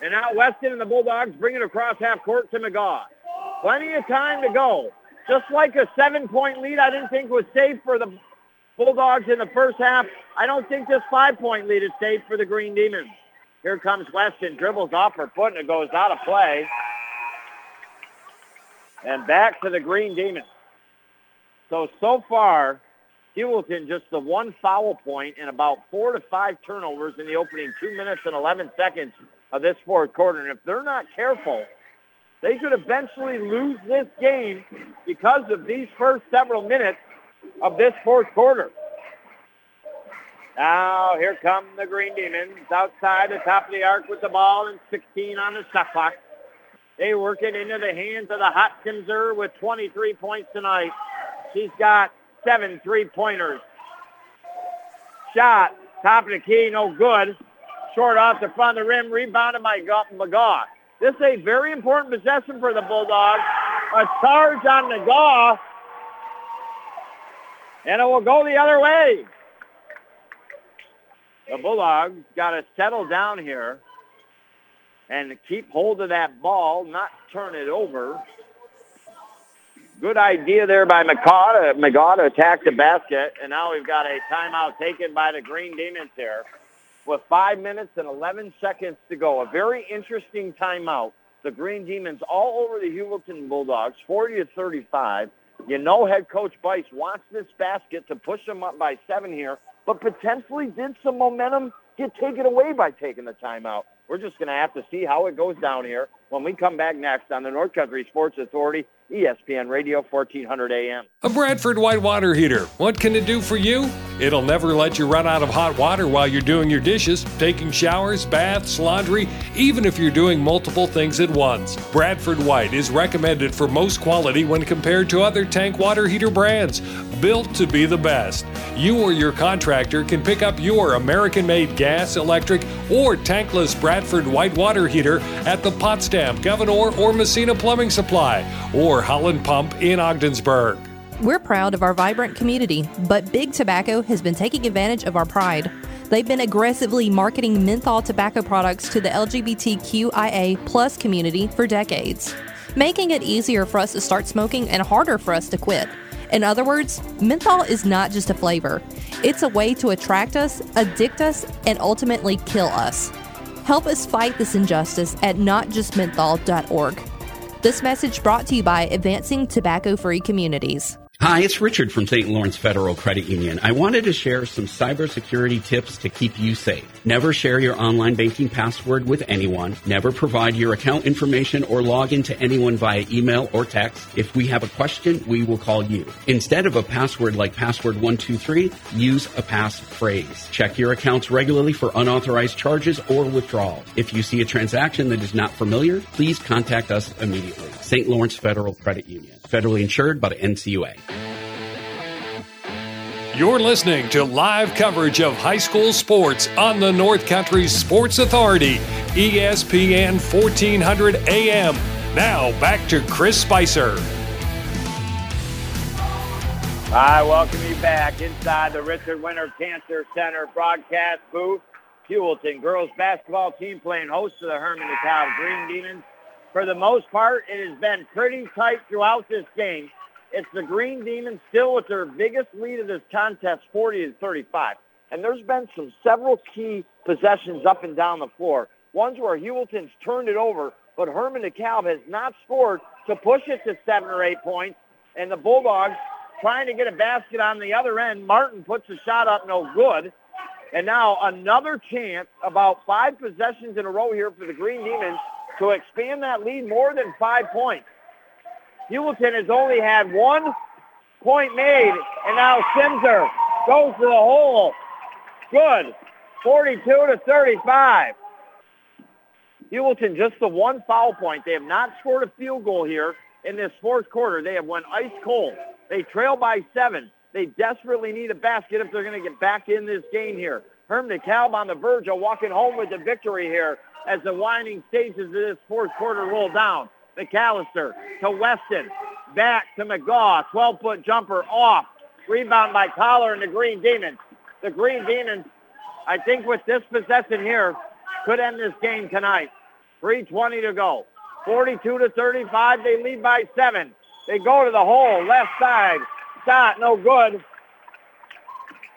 And now Weston and the Bulldogs bring it across half court to McGaw. Plenty of time to go. Just like a seven-point lead I didn't think was safe for the Bulldogs in the first half, I don't think this five-point lead is safe for the Green Demons. Here comes Weston, dribbles off her foot, and it goes out of play. And back to the Green Demons. So, so far, Heuvelton just the one foul point and about four to five turnovers in the opening two minutes and 11 seconds of this fourth quarter. And if they're not careful, they could eventually lose this game because of these first several minutes of this fourth quarter. Now here come the Green Demons outside the top of the arc with the ball and 16 on the shot clock. They work it into the hands of the hot Simser with 23 points tonight. She's got seven three-pointers. Shot, top of the key, no good. Short off the front of the rim, rebounded by McGaw. This is a very important possession for the Bulldogs. A charge on McGaw. And it will go the other way. The Bulldogs got to settle down here and keep hold of that ball, not turn it over. Good idea there by McCaw McGaw to attack the basket. And now we've got a timeout taken by the Green Demons here with 5 minutes and 11 seconds to go. A very interesting timeout. The Green Demons all over the Heuvelton Bulldogs, 40 to 35. You know head coach Bice wants this basket to push them up by seven here, but potentially did some momentum get taken away by taking the timeout. We're just going to have to see how it goes down here when we come back next on the North Country Sports Authority, ESPN Radio, 1400 AM. A Bradford White Water Heater. What can it do for you? It'll never let you run out of hot water while you're doing your dishes, taking showers, baths, laundry, even if you're doing multiple things at once. Bradford White is recommended for most quality when compared to other tank water heater brands, built to be the best. You or your contractor can pick up your American made gas, electric, or tankless Bradford White Water Heater at the Potsdam Gouverneur, or Massena Plumbing Supply, or Holland Pump in Ogdensburg. We're proud of our vibrant community, but Big Tobacco has been taking advantage of our pride. They've been aggressively marketing menthol tobacco products to the LGBTQIA plus community for decades, making it easier for us to start smoking and harder for us to quit. In other words, menthol is not just a flavor, it's a way to attract us, addict us, and ultimately kill us. Help us fight this injustice at notjustmenthol.org. This message brought to you by Advancing Tobacco Free Communities. Hi, it's Richard from St. Lawrence Federal Credit Union. I wanted to share some cybersecurity tips to keep you safe. Never share your online banking password with anyone. Never provide your account information or log into anyone via email or text. If we have a question, we will call you. Instead of a password like password 123, use a passphrase. Check your accounts regularly for unauthorized charges or withdrawals. If you see a transaction that is not familiar, please contact us immediately. St. Lawrence Federal Credit Union. Federally insured by the NCUA. You're listening to live coverage of high school sports on the North Country Sports Authority, ESPN 1400 AM. Now back to Chris Spicer. I welcome you back inside the Richard Winter Cancer Center broadcast booth. Heuvelton girls basketball team playing host to the Hermon DeKalb Green Demons. For the most part, it has been pretty tight throughout this game. It's the Green Demons still with their biggest lead of this contest, 40 to 35. And there's been some several key possessions up and down the floor. Ones where Heuvelton's turned it over, but Hermon DeKalb has not scored to push it to seven or eight points. And the Bulldogs trying to get a basket on the other end. Martin puts a shot up, no good. And now another chance, about five possessions in a row here for the Green Demons to expand that lead more than five points. Heuvelton has only had one point made, and now Simser goes to the hole. Good. 42 to 35. Heuvelton just the one foul point. They have not scored a field goal here in this fourth quarter. They have went ice cold. They trail by seven. They desperately need a basket if they're going to get back in this game here. Herm DeKalb on the verge of walking home with the victory here as the winding stages of this fourth quarter roll down. McAllister to Weston. Back to McGaw. 12-foot jumper off. Rebound by Collar and the Green Demons. The Green Demons, I think with this possession here, could end this game tonight. 3.20 to go. 42 to 35. They lead by seven. They go to the hole. Left side. Shot. No good.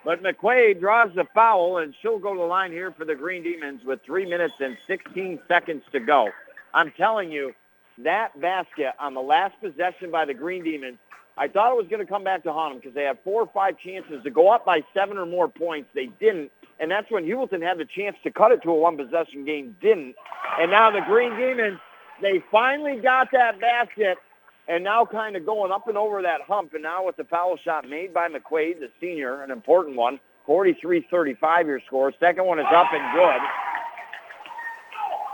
But McQuaid draws the foul, and she'll go to the line here for the Green Demons with 3 minutes and 16 seconds to go. I'm telling you, that basket on the last possession by the Green Demons, I thought it was going to come back to haunt them because they had four or five chances to go up by seven or more points. They didn't, and that's when Heuvelton had the chance to cut it to a one-possession game, didn't. And now the Green Demons, they finally got that basket, and now kind of going up and over that hump. And now with the foul shot made by McQuaid, the senior, an important one, 43-35 your score. Second one is up and good.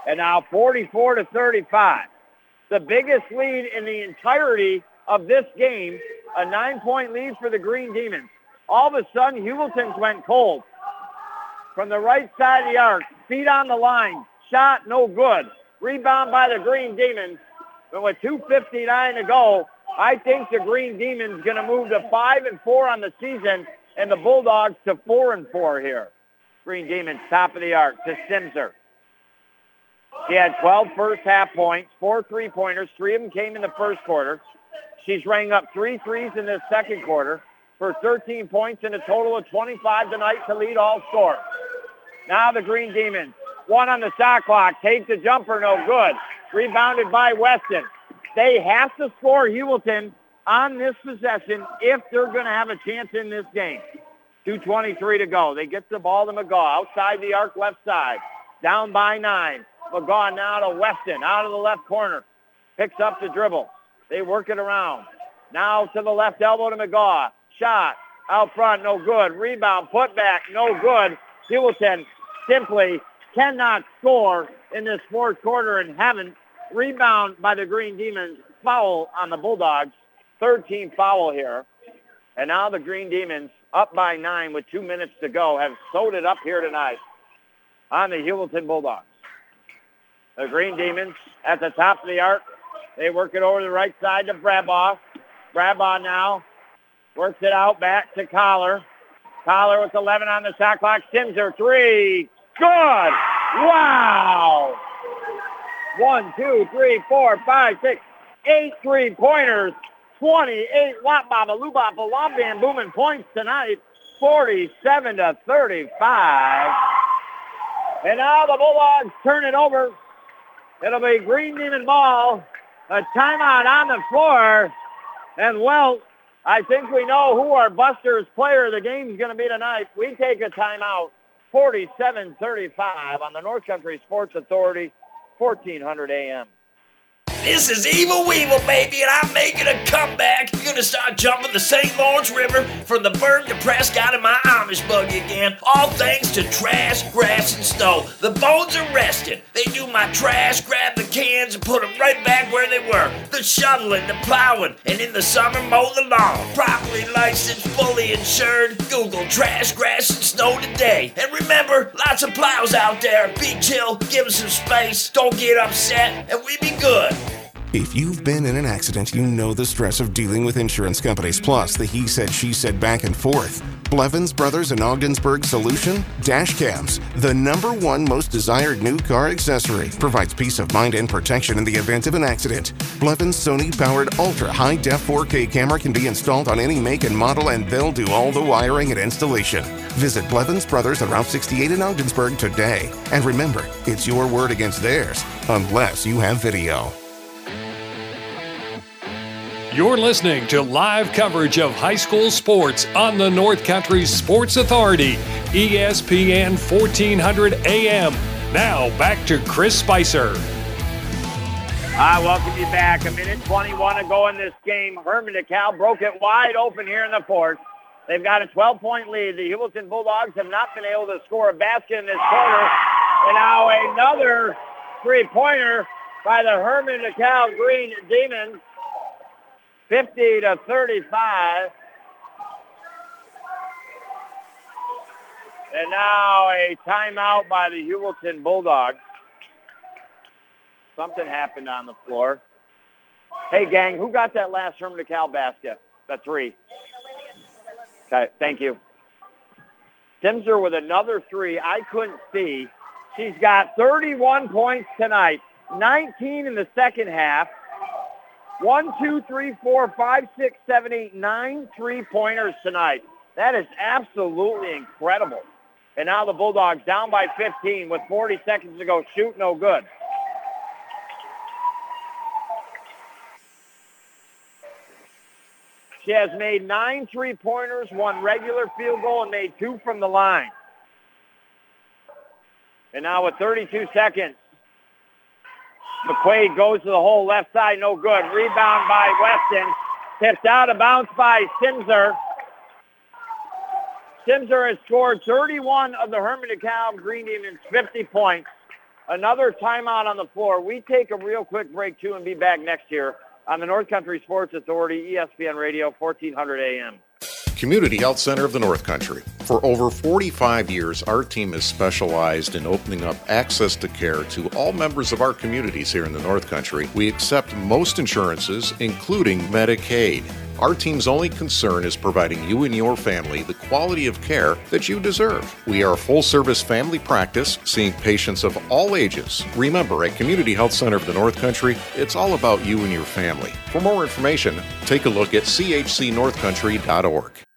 And now 44 to 35. The biggest lead in the entirety of this game, a nine-point lead for the Green Demons. All of a sudden, Heuvelton's went cold. From the right side of the arc, feet on the line, shot no good. Rebound by the Green Demons. But with 2.59 to go, I think the Green Demons going to move to 5 and 4 on the season and the Bulldogs to 4 and 4 here. Green Demons top of the arc to Simser. He had 12 first half points, four three-pointers. Three of them came in the first quarter. She's rang up three threes in this second quarter for 13 points and a total of 25 tonight to lead all scorers. Now the Green Demons. One on the shot clock. Take the jumper, no good. Rebounded by Weston. They have to score Heuvelton on this possession if they're going to have a chance in this game. 2.23 to go. They get the ball to McGaw outside the arc left side. Down by nine. McGaw now to Weston out of the left corner. Picks up the dribble. They work it around. Now to the left elbow to McGaw. Shot out front, no good. Rebound, put back, no good. Heuvelton simply cannot score in this fourth quarter and haven't. Rebound by the Green Demons. Foul on the Bulldogs. Third team foul here. And now the Green Demons up by nine with two minutes to go have sewed it up here tonight on the Heuvelton Bulldogs. The Green Demons at the top of the arc. They work it over the right side to Brabaugh. Brabaugh now works it out back to Collar. Collar with 11 on the shot clock. Simser, three. Good. Wow. One, two, three, four, five, six, eight three-pointers. 28 Wap Baba Lubaba Wap Van Boomin points tonight. 47 to 35. And now the Bulldogs turn it over. It'll be Green Demon ball. A timeout on the floor. And well, I think we know who our Busters player of the game is going to be tonight. We take a timeout. 47-35 on the North Country Sports Authority, 1400 AM. This is Evil Weevil, baby, and I'm making a comeback. You're gonna start jumping the St. Lawrence River from the Berg to Prescott in my Amish buggy again. All thanks to trash, grass, and snow. The bones are resting. They do my trash, grab the cans, and put them right back where they were. The shoveling, the plowing, and in the summer mow the lawn. Properly licensed, fully insured. Google trash, grass, and snow today. And remember, lots of plows out there. Be chill, give them some space. Don't get upset, and we be good. If you've been in an accident, you know the stress of dealing with insurance companies, plus the he said, she said back and forth. Blevins Brothers and Ogdensburg solution? Dash cams, the number one most desired new car accessory, provides peace of mind and protection in the event of an accident. Blevins Sony powered ultra high def 4K camera can be installed on any make and model, and they'll do all the wiring and installation. Visit Blevins Brothers at Route 68 in Ogdensburg today. And remember, it's your word against theirs, unless you have video. You're listening to live coverage of high school sports on the North Country Sports Authority, ESPN 1400 AM. Now back to Chris Spicer. I welcome you back. A minute 21 to go in this game. Hermon DeKalb broke it wide open here in the fourth. They've got a 12-point lead. The Heuvelton Bulldogs have not been able to score a basket in this quarter. And now another three-pointer by the Hermon DeKalb Green Demons. 50 to 35. And now a timeout by the Heuvelton Bulldogs. Something happened on the floor. Hey, gang, who got that last Hermon DeKalb basket? The three. Okay, thank you. Simser with another three. I couldn't see. She's got 31 points tonight, 19 in the second half. One, two, three, four, five, six, seven, eight, nine three-pointers tonight. That is absolutely incredible. And now the Bulldogs down by 15 with 40 seconds to go. Shoot no good. She has made nine three-pointers, one regular field goal, and made two from the line. And now with 32 seconds, McQuaid goes to the hole left side, no good. Rebound by Weston. Tipped out of bounds by Simser. Simser has scored 31 of the Hermon DeKalb Green Demons 50 points. Another timeout on the floor. We take a real quick break too and be back next year on the North Country Sports Authority, ESPN Radio, 1400 AM. Community Health Center of the North Country. For over 45 years, our team has specialized in opening up access to care to all members of our communities here in the North Country. We accept most insurances, including Medicaid. Our team's only concern is providing you and your family the quality of care that you deserve. We are a full service family practice, seeing patients of all ages. Remember, at Community Health Center of the North Country, it's all about you and your family. For more information, take a look at chcnorthcountry.org.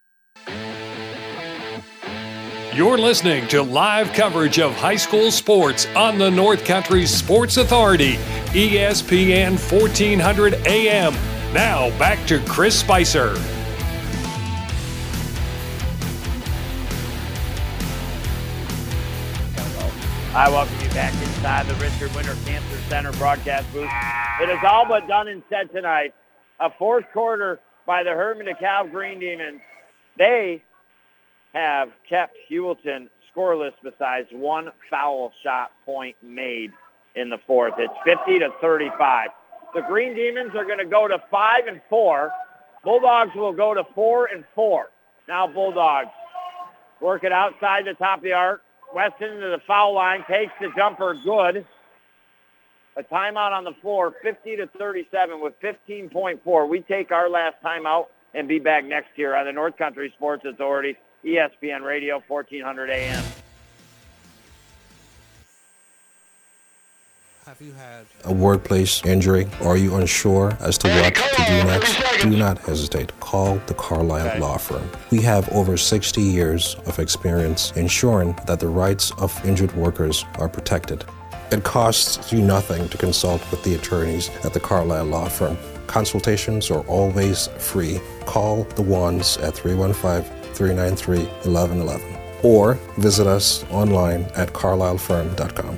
You're listening to live coverage of high school sports on the North Country Sports Authority, ESPN 1400 AM. Now back to Chris Spicer. I welcome you back inside the Richard Winter Cancer Center broadcast booth. It is all but done and said tonight. A fourth quarter by the Hermon DeKalb Green Demons. They have kept Heuvelton scoreless besides one foul shot point made in the fourth. It's 50 to 35. The Green Demons are going to go to five and four. Bulldogs will go to four and four. Now Bulldogs work it outside the top of the arc. Weston to the foul line, takes the jumper, good. A timeout on the floor, 50 to 37 with 15.4. We take our last timeout and be back next year on the North Country Sports Authority, ESPN Radio, 1400 AM. Have you had a workplace injury? Are you unsure as to what to do next? Do not hesitate. Call the Carlisle okay. Law Firm. We have over 60 years of experience ensuring that the rights of injured workers are protected. It costs you nothing to consult with the attorneys at the Carlisle Law Firm. Consultations are always free. Call the ones at 315 393 1111 or visit us online at carlislefirm.com.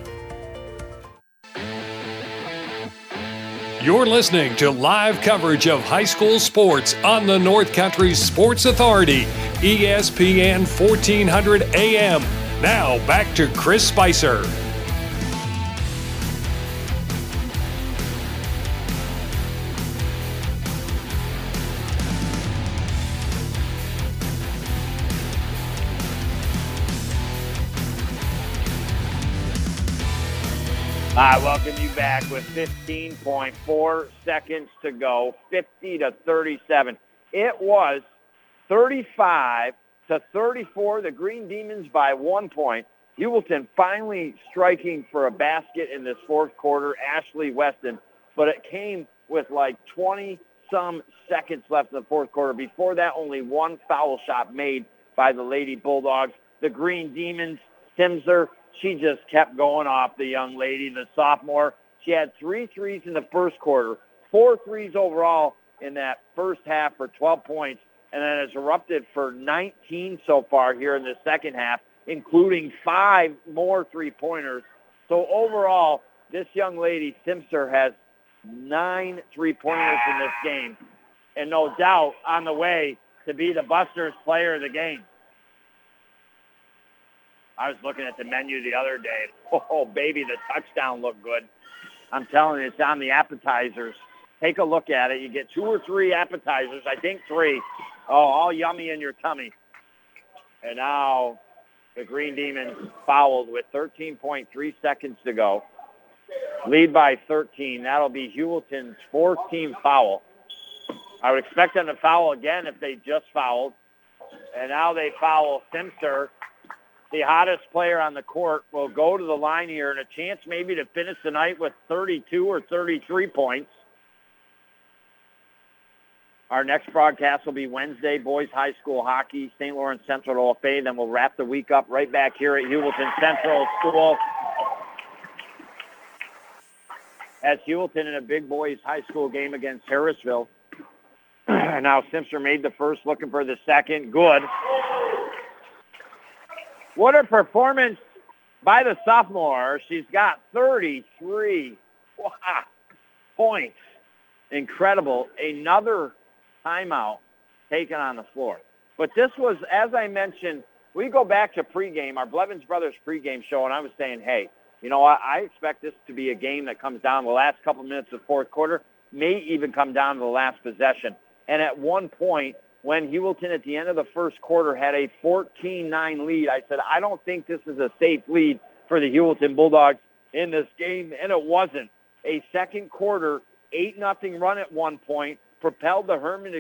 You're listening to live coverage of high school sports on the North Country Sports Authority, ESPN 1400 AM. Now back to Chris Spicer. I welcome you back with 15.4 seconds to go, 50 to 37. It was 35 to 34, the Green Demons by one point. Heuvelton finally striking for a basket in this fourth quarter, Ashley Weston, but it came with like 20 some seconds left in the fourth quarter. Before that, only one foul shot made by the Lady Bulldogs. The Green Demons, Simser, she just kept going off the young lady, the sophomore. She had three threes in the first quarter, four threes overall in that first half for 12 points, and then has erupted for 19 so far here in the second half, including five more three-pointers. So overall, this young lady, Simser, has nine three-pointers in this game, and no doubt on the way to be the Busters player of the game. I was looking at the menu the other day. Oh, baby, the touchdown looked good. I'm telling you, it's on the appetizers. Take a look at it. You get two or three appetizers. I think three. Oh, all yummy in your tummy. And now the Green Demons fouled with 13.3 seconds to go. Lead by 13. That'll be Heuvelton's fourth team foul. I would expect them to foul again if they just fouled. And now they foul Simser the hottest player on the court, will go to the line here and a chance maybe to finish the night with 32 or 33 points. Our next broadcast will be Wednesday, boys high school hockey, St. Lawrence Central OFA. Then we'll wrap the week up right back here at Heuvelton Central School. As Heuvelton in a big boys high school game against Harrisville. And now Simser made the first, looking for the second. Good. What a performance by the sophomore. She's got 33 wow, points. Incredible. Another timeout taken on the floor. But this was, as I mentioned, we go back to pregame, our Blevins Brothers pregame show, and I was saying, hey, you know, I expect this to be a game that comes down the last couple minutes of fourth quarter, may even come down to the last possession. And at one point, when Heuvelton at the end of the first quarter had a 14-9 lead. I said, I don't think this is a safe lead for the Heuvelton Bulldogs in this game, and it wasn't. A second quarter, 8 nothing run at one point, propelled the Hermon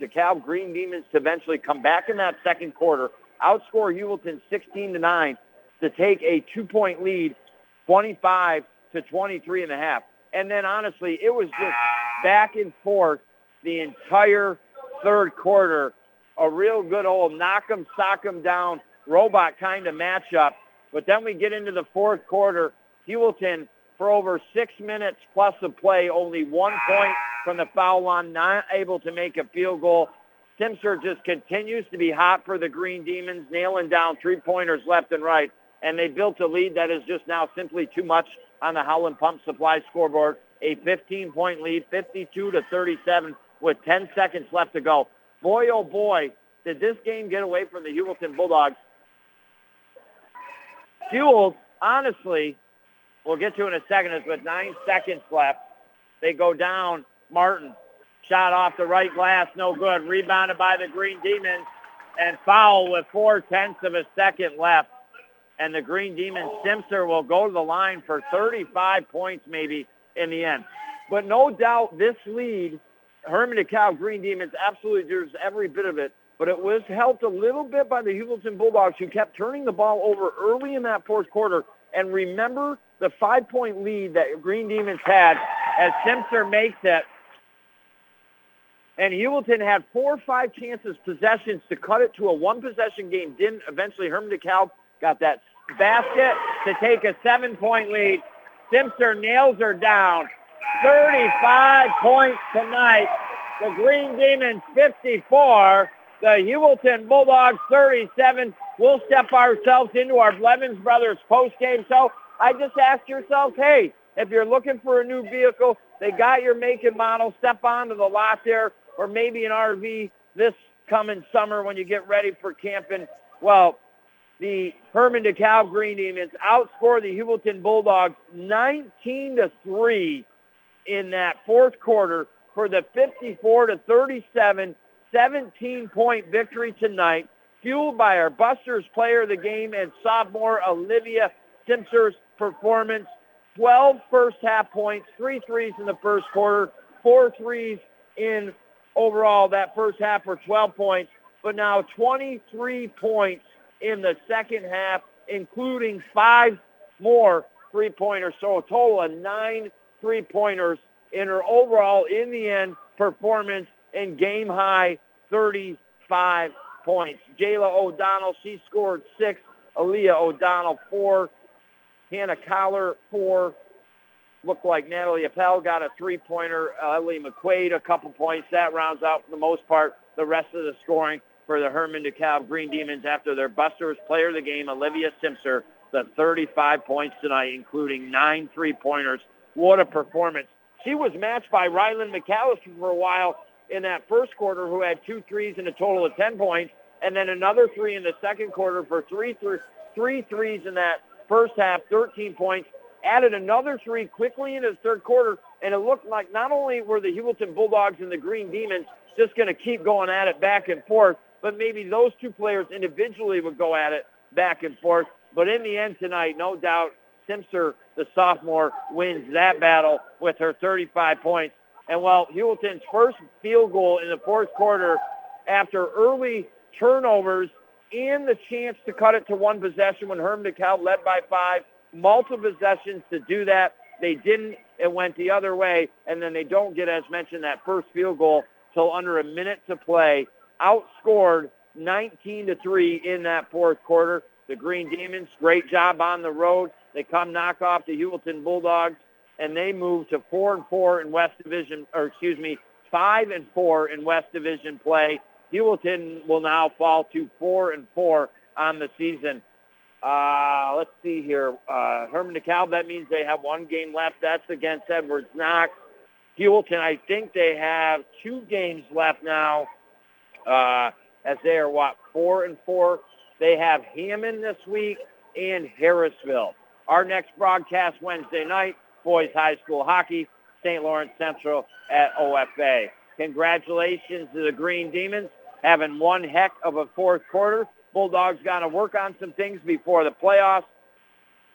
DeKalb Green Demons to eventually come back in that second quarter, outscore Heuvelton 16 to 9 to take a two-point lead, 25 to 23 and a half. And then honestly, it was just back and forth the entire third quarter. A real good old knock 'em, sock 'em down robot kind of matchup. But then we get into the fourth quarter. Heuvelton, for over six minutes plus of play, only one point from the foul line, not able to make a field goal. Simser just continues to be hot for the Green Demons, nailing down three-pointers left and right. And they built a lead that is just now simply too much on the Holland Pump Supply scoreboard. A 15-point lead, 52 to 37, with 10 seconds left to go. Boy, oh boy, did this game get away from the Heuvelton Bulldogs. Fueled, honestly, we'll get to in a second, is with nine seconds left. They go down. Martin, shot off the right glass, no good. Rebounded by the Green Demons and foul with four tenths of a second left. And the Green Demons, Simpson will go to the line for 35 points maybe in the end. But no doubt this lead, Hermon DeKalb Green Demons absolutely deserves every bit of it but it was helped a little bit by the Heuvelton Bulldogs who kept turning the ball over early in that fourth quarter. And remember the five-point lead that Green Demons had as Simpson makes it. And Heuvelton had four or five chances, possessions to cut it to a one-possession game. Didn't eventually Hermon DeKalb got that basket to take a seven-point lead. Simpson nails her down. 35 points tonight. The Green Demons 54 the Heuvelton Bulldogs 37. We'll step ourselves into our Blevins Brothers post-game. So I just ask yourself, hey, if you're looking for a new vehicle, they got your make and model. Step onto the lot there, or maybe an RV this coming summer when you get ready for camping. Well, the Hermon DeKalb Green Demons outscore the Heuvelton Bulldogs 19 to 3 in that fourth quarter for the 54 to 37 17-point victory tonight, fueled by our Busters player of the game and sophomore Olivia Simpson's performance. 12 first half points, three threes in the first quarter, four threes in overall that first half for 12 points, but now 23 points in the second half, including five more three-pointers. So a total of nine three-pointers in her overall, in the end, performance and game high 35 points. Jayla O'Donnell, she scored six. Aaliyah O'Donnell, four. Hannah Collar, four. Looked like Natalie Appel got a three-pointer. Ellie McQuaid, a couple points. That rounds out, for the most part, the rest of the scoring for the Hermon DeKalb Green Demons after their Busters player of the game, Olivia Simpson, the 35 points tonight, including nine three-pointers. What a performance. She was matched by Ryland McAllister for a while in that first quarter who had two threes and a total of 10 points, and then another three in the second quarter for three, th- three threes in that first half, 13 points, added another three quickly in the third quarter, and it looked like not only were the Heuvelton Bulldogs and the Green Demons just going to keep going at it back and forth, but maybe those two players individually would go at it back and forth. But in the end tonight, no doubt, Simpson, the sophomore, wins that battle with her 35 points. And while Heuvelton's first field goal in the fourth quarter after early turnovers and the chance to cut it to one possession when Hermon DeKalb led by five, multiple possessions to do that. They didn't. It went the other way. And then they don't get, as mentioned, that first field goal till under a minute to play. Outscored 19 to 3 in that fourth quarter. The Green Demons, great job on the road. They come knock off the Heuvelton Bulldogs and they move to four and four in West Division, or excuse me, five and four in West Division play. Heuvelton will now fall to four and four on the season. Uh, let's see here. Uh, Hermon DeKalb, that means they have one game left. That's against Edwards Knox. Heuvelton, I think they have two games left now, uh, as they are, what, four and four? They have Hammond this week and Harrisville. Our next broadcast Wednesday night boys high school hockey, St. Lawrence Central at OFA. Congratulations to the Green Demons having one heck of a fourth quarter. Bulldogs got to work on some things before the playoffs.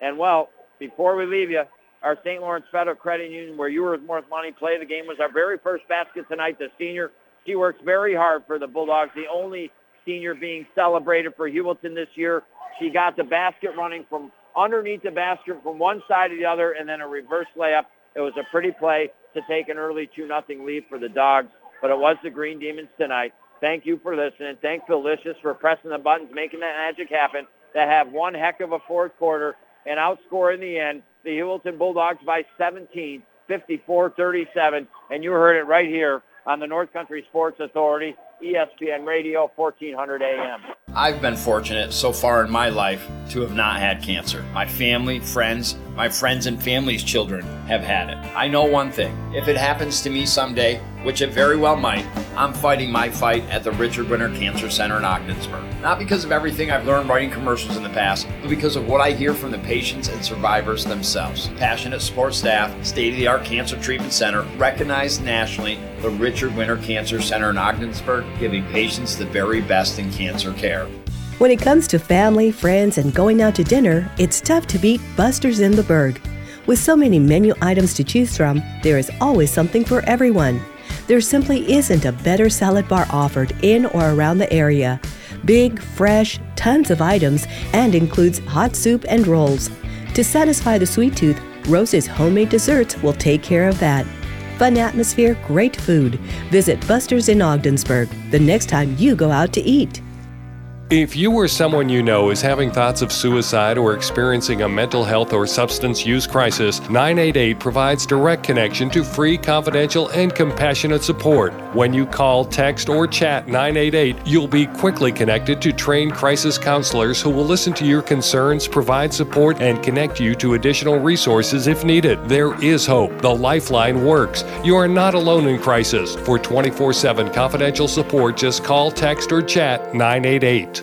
And, well, before we leave you, our St. Lawrence Federal Credit Union, where you were worth money, play the game was our very first basket tonight. The senior, she works very hard for the Bulldogs. The only senior being celebrated for Heuvelton this year. She got the basket running from underneath the basket from one side to the other, and then a reverse layup. It was a pretty play to take an early 2 nothing lead for the Dogs, but it was the Green Demons tonight. Thank you for listening. Thank Felicious for pressing the buttons, making that magic happen. To have one heck of a fourth quarter and outscore in the end the Heuvelton Bulldogs by 17, 54-37, and you heard it right here on the North Country Sports Authority, ESPN Radio, 1400 AM. I've been fortunate so far in my life to have not had cancer. My family, friends, my friends and family's children have had it. I know one thing if it happens to me someday, which it very well might, I'm fighting my fight at the Richard Winter Cancer Center in Ogdensburg. Not because of everything I've learned writing commercials in the past, but because of what I hear from the patients and survivors themselves. Passionate support staff, state of the art cancer treatment center, recognized nationally, the Richard Winter Cancer Center in Ogdensburg, giving patients the very best in cancer care. When it comes to family, friends, and going out to dinner, it's tough to beat Buster's in the Berg. With so many menu items to choose from, there is always something for everyone. There simply isn't a better salad bar offered in or around the area. Big, fresh, tons of items, and includes hot soup and rolls. To satisfy the sweet tooth, Rose's homemade desserts will take care of that. Fun atmosphere, great food. Visit Buster's in Ogdensburg the next time you go out to eat. If you or someone you know is having thoughts of suicide or experiencing a mental health or substance use crisis, 988 provides direct connection to free, confidential, and compassionate support. When you call, text, or chat 988, you'll be quickly connected to trained crisis counselors who will listen to your concerns, provide support, and connect you to additional resources if needed. There is hope. The Lifeline works. You are not alone in crisis. For 24 7 confidential support, just call, text, or chat 988.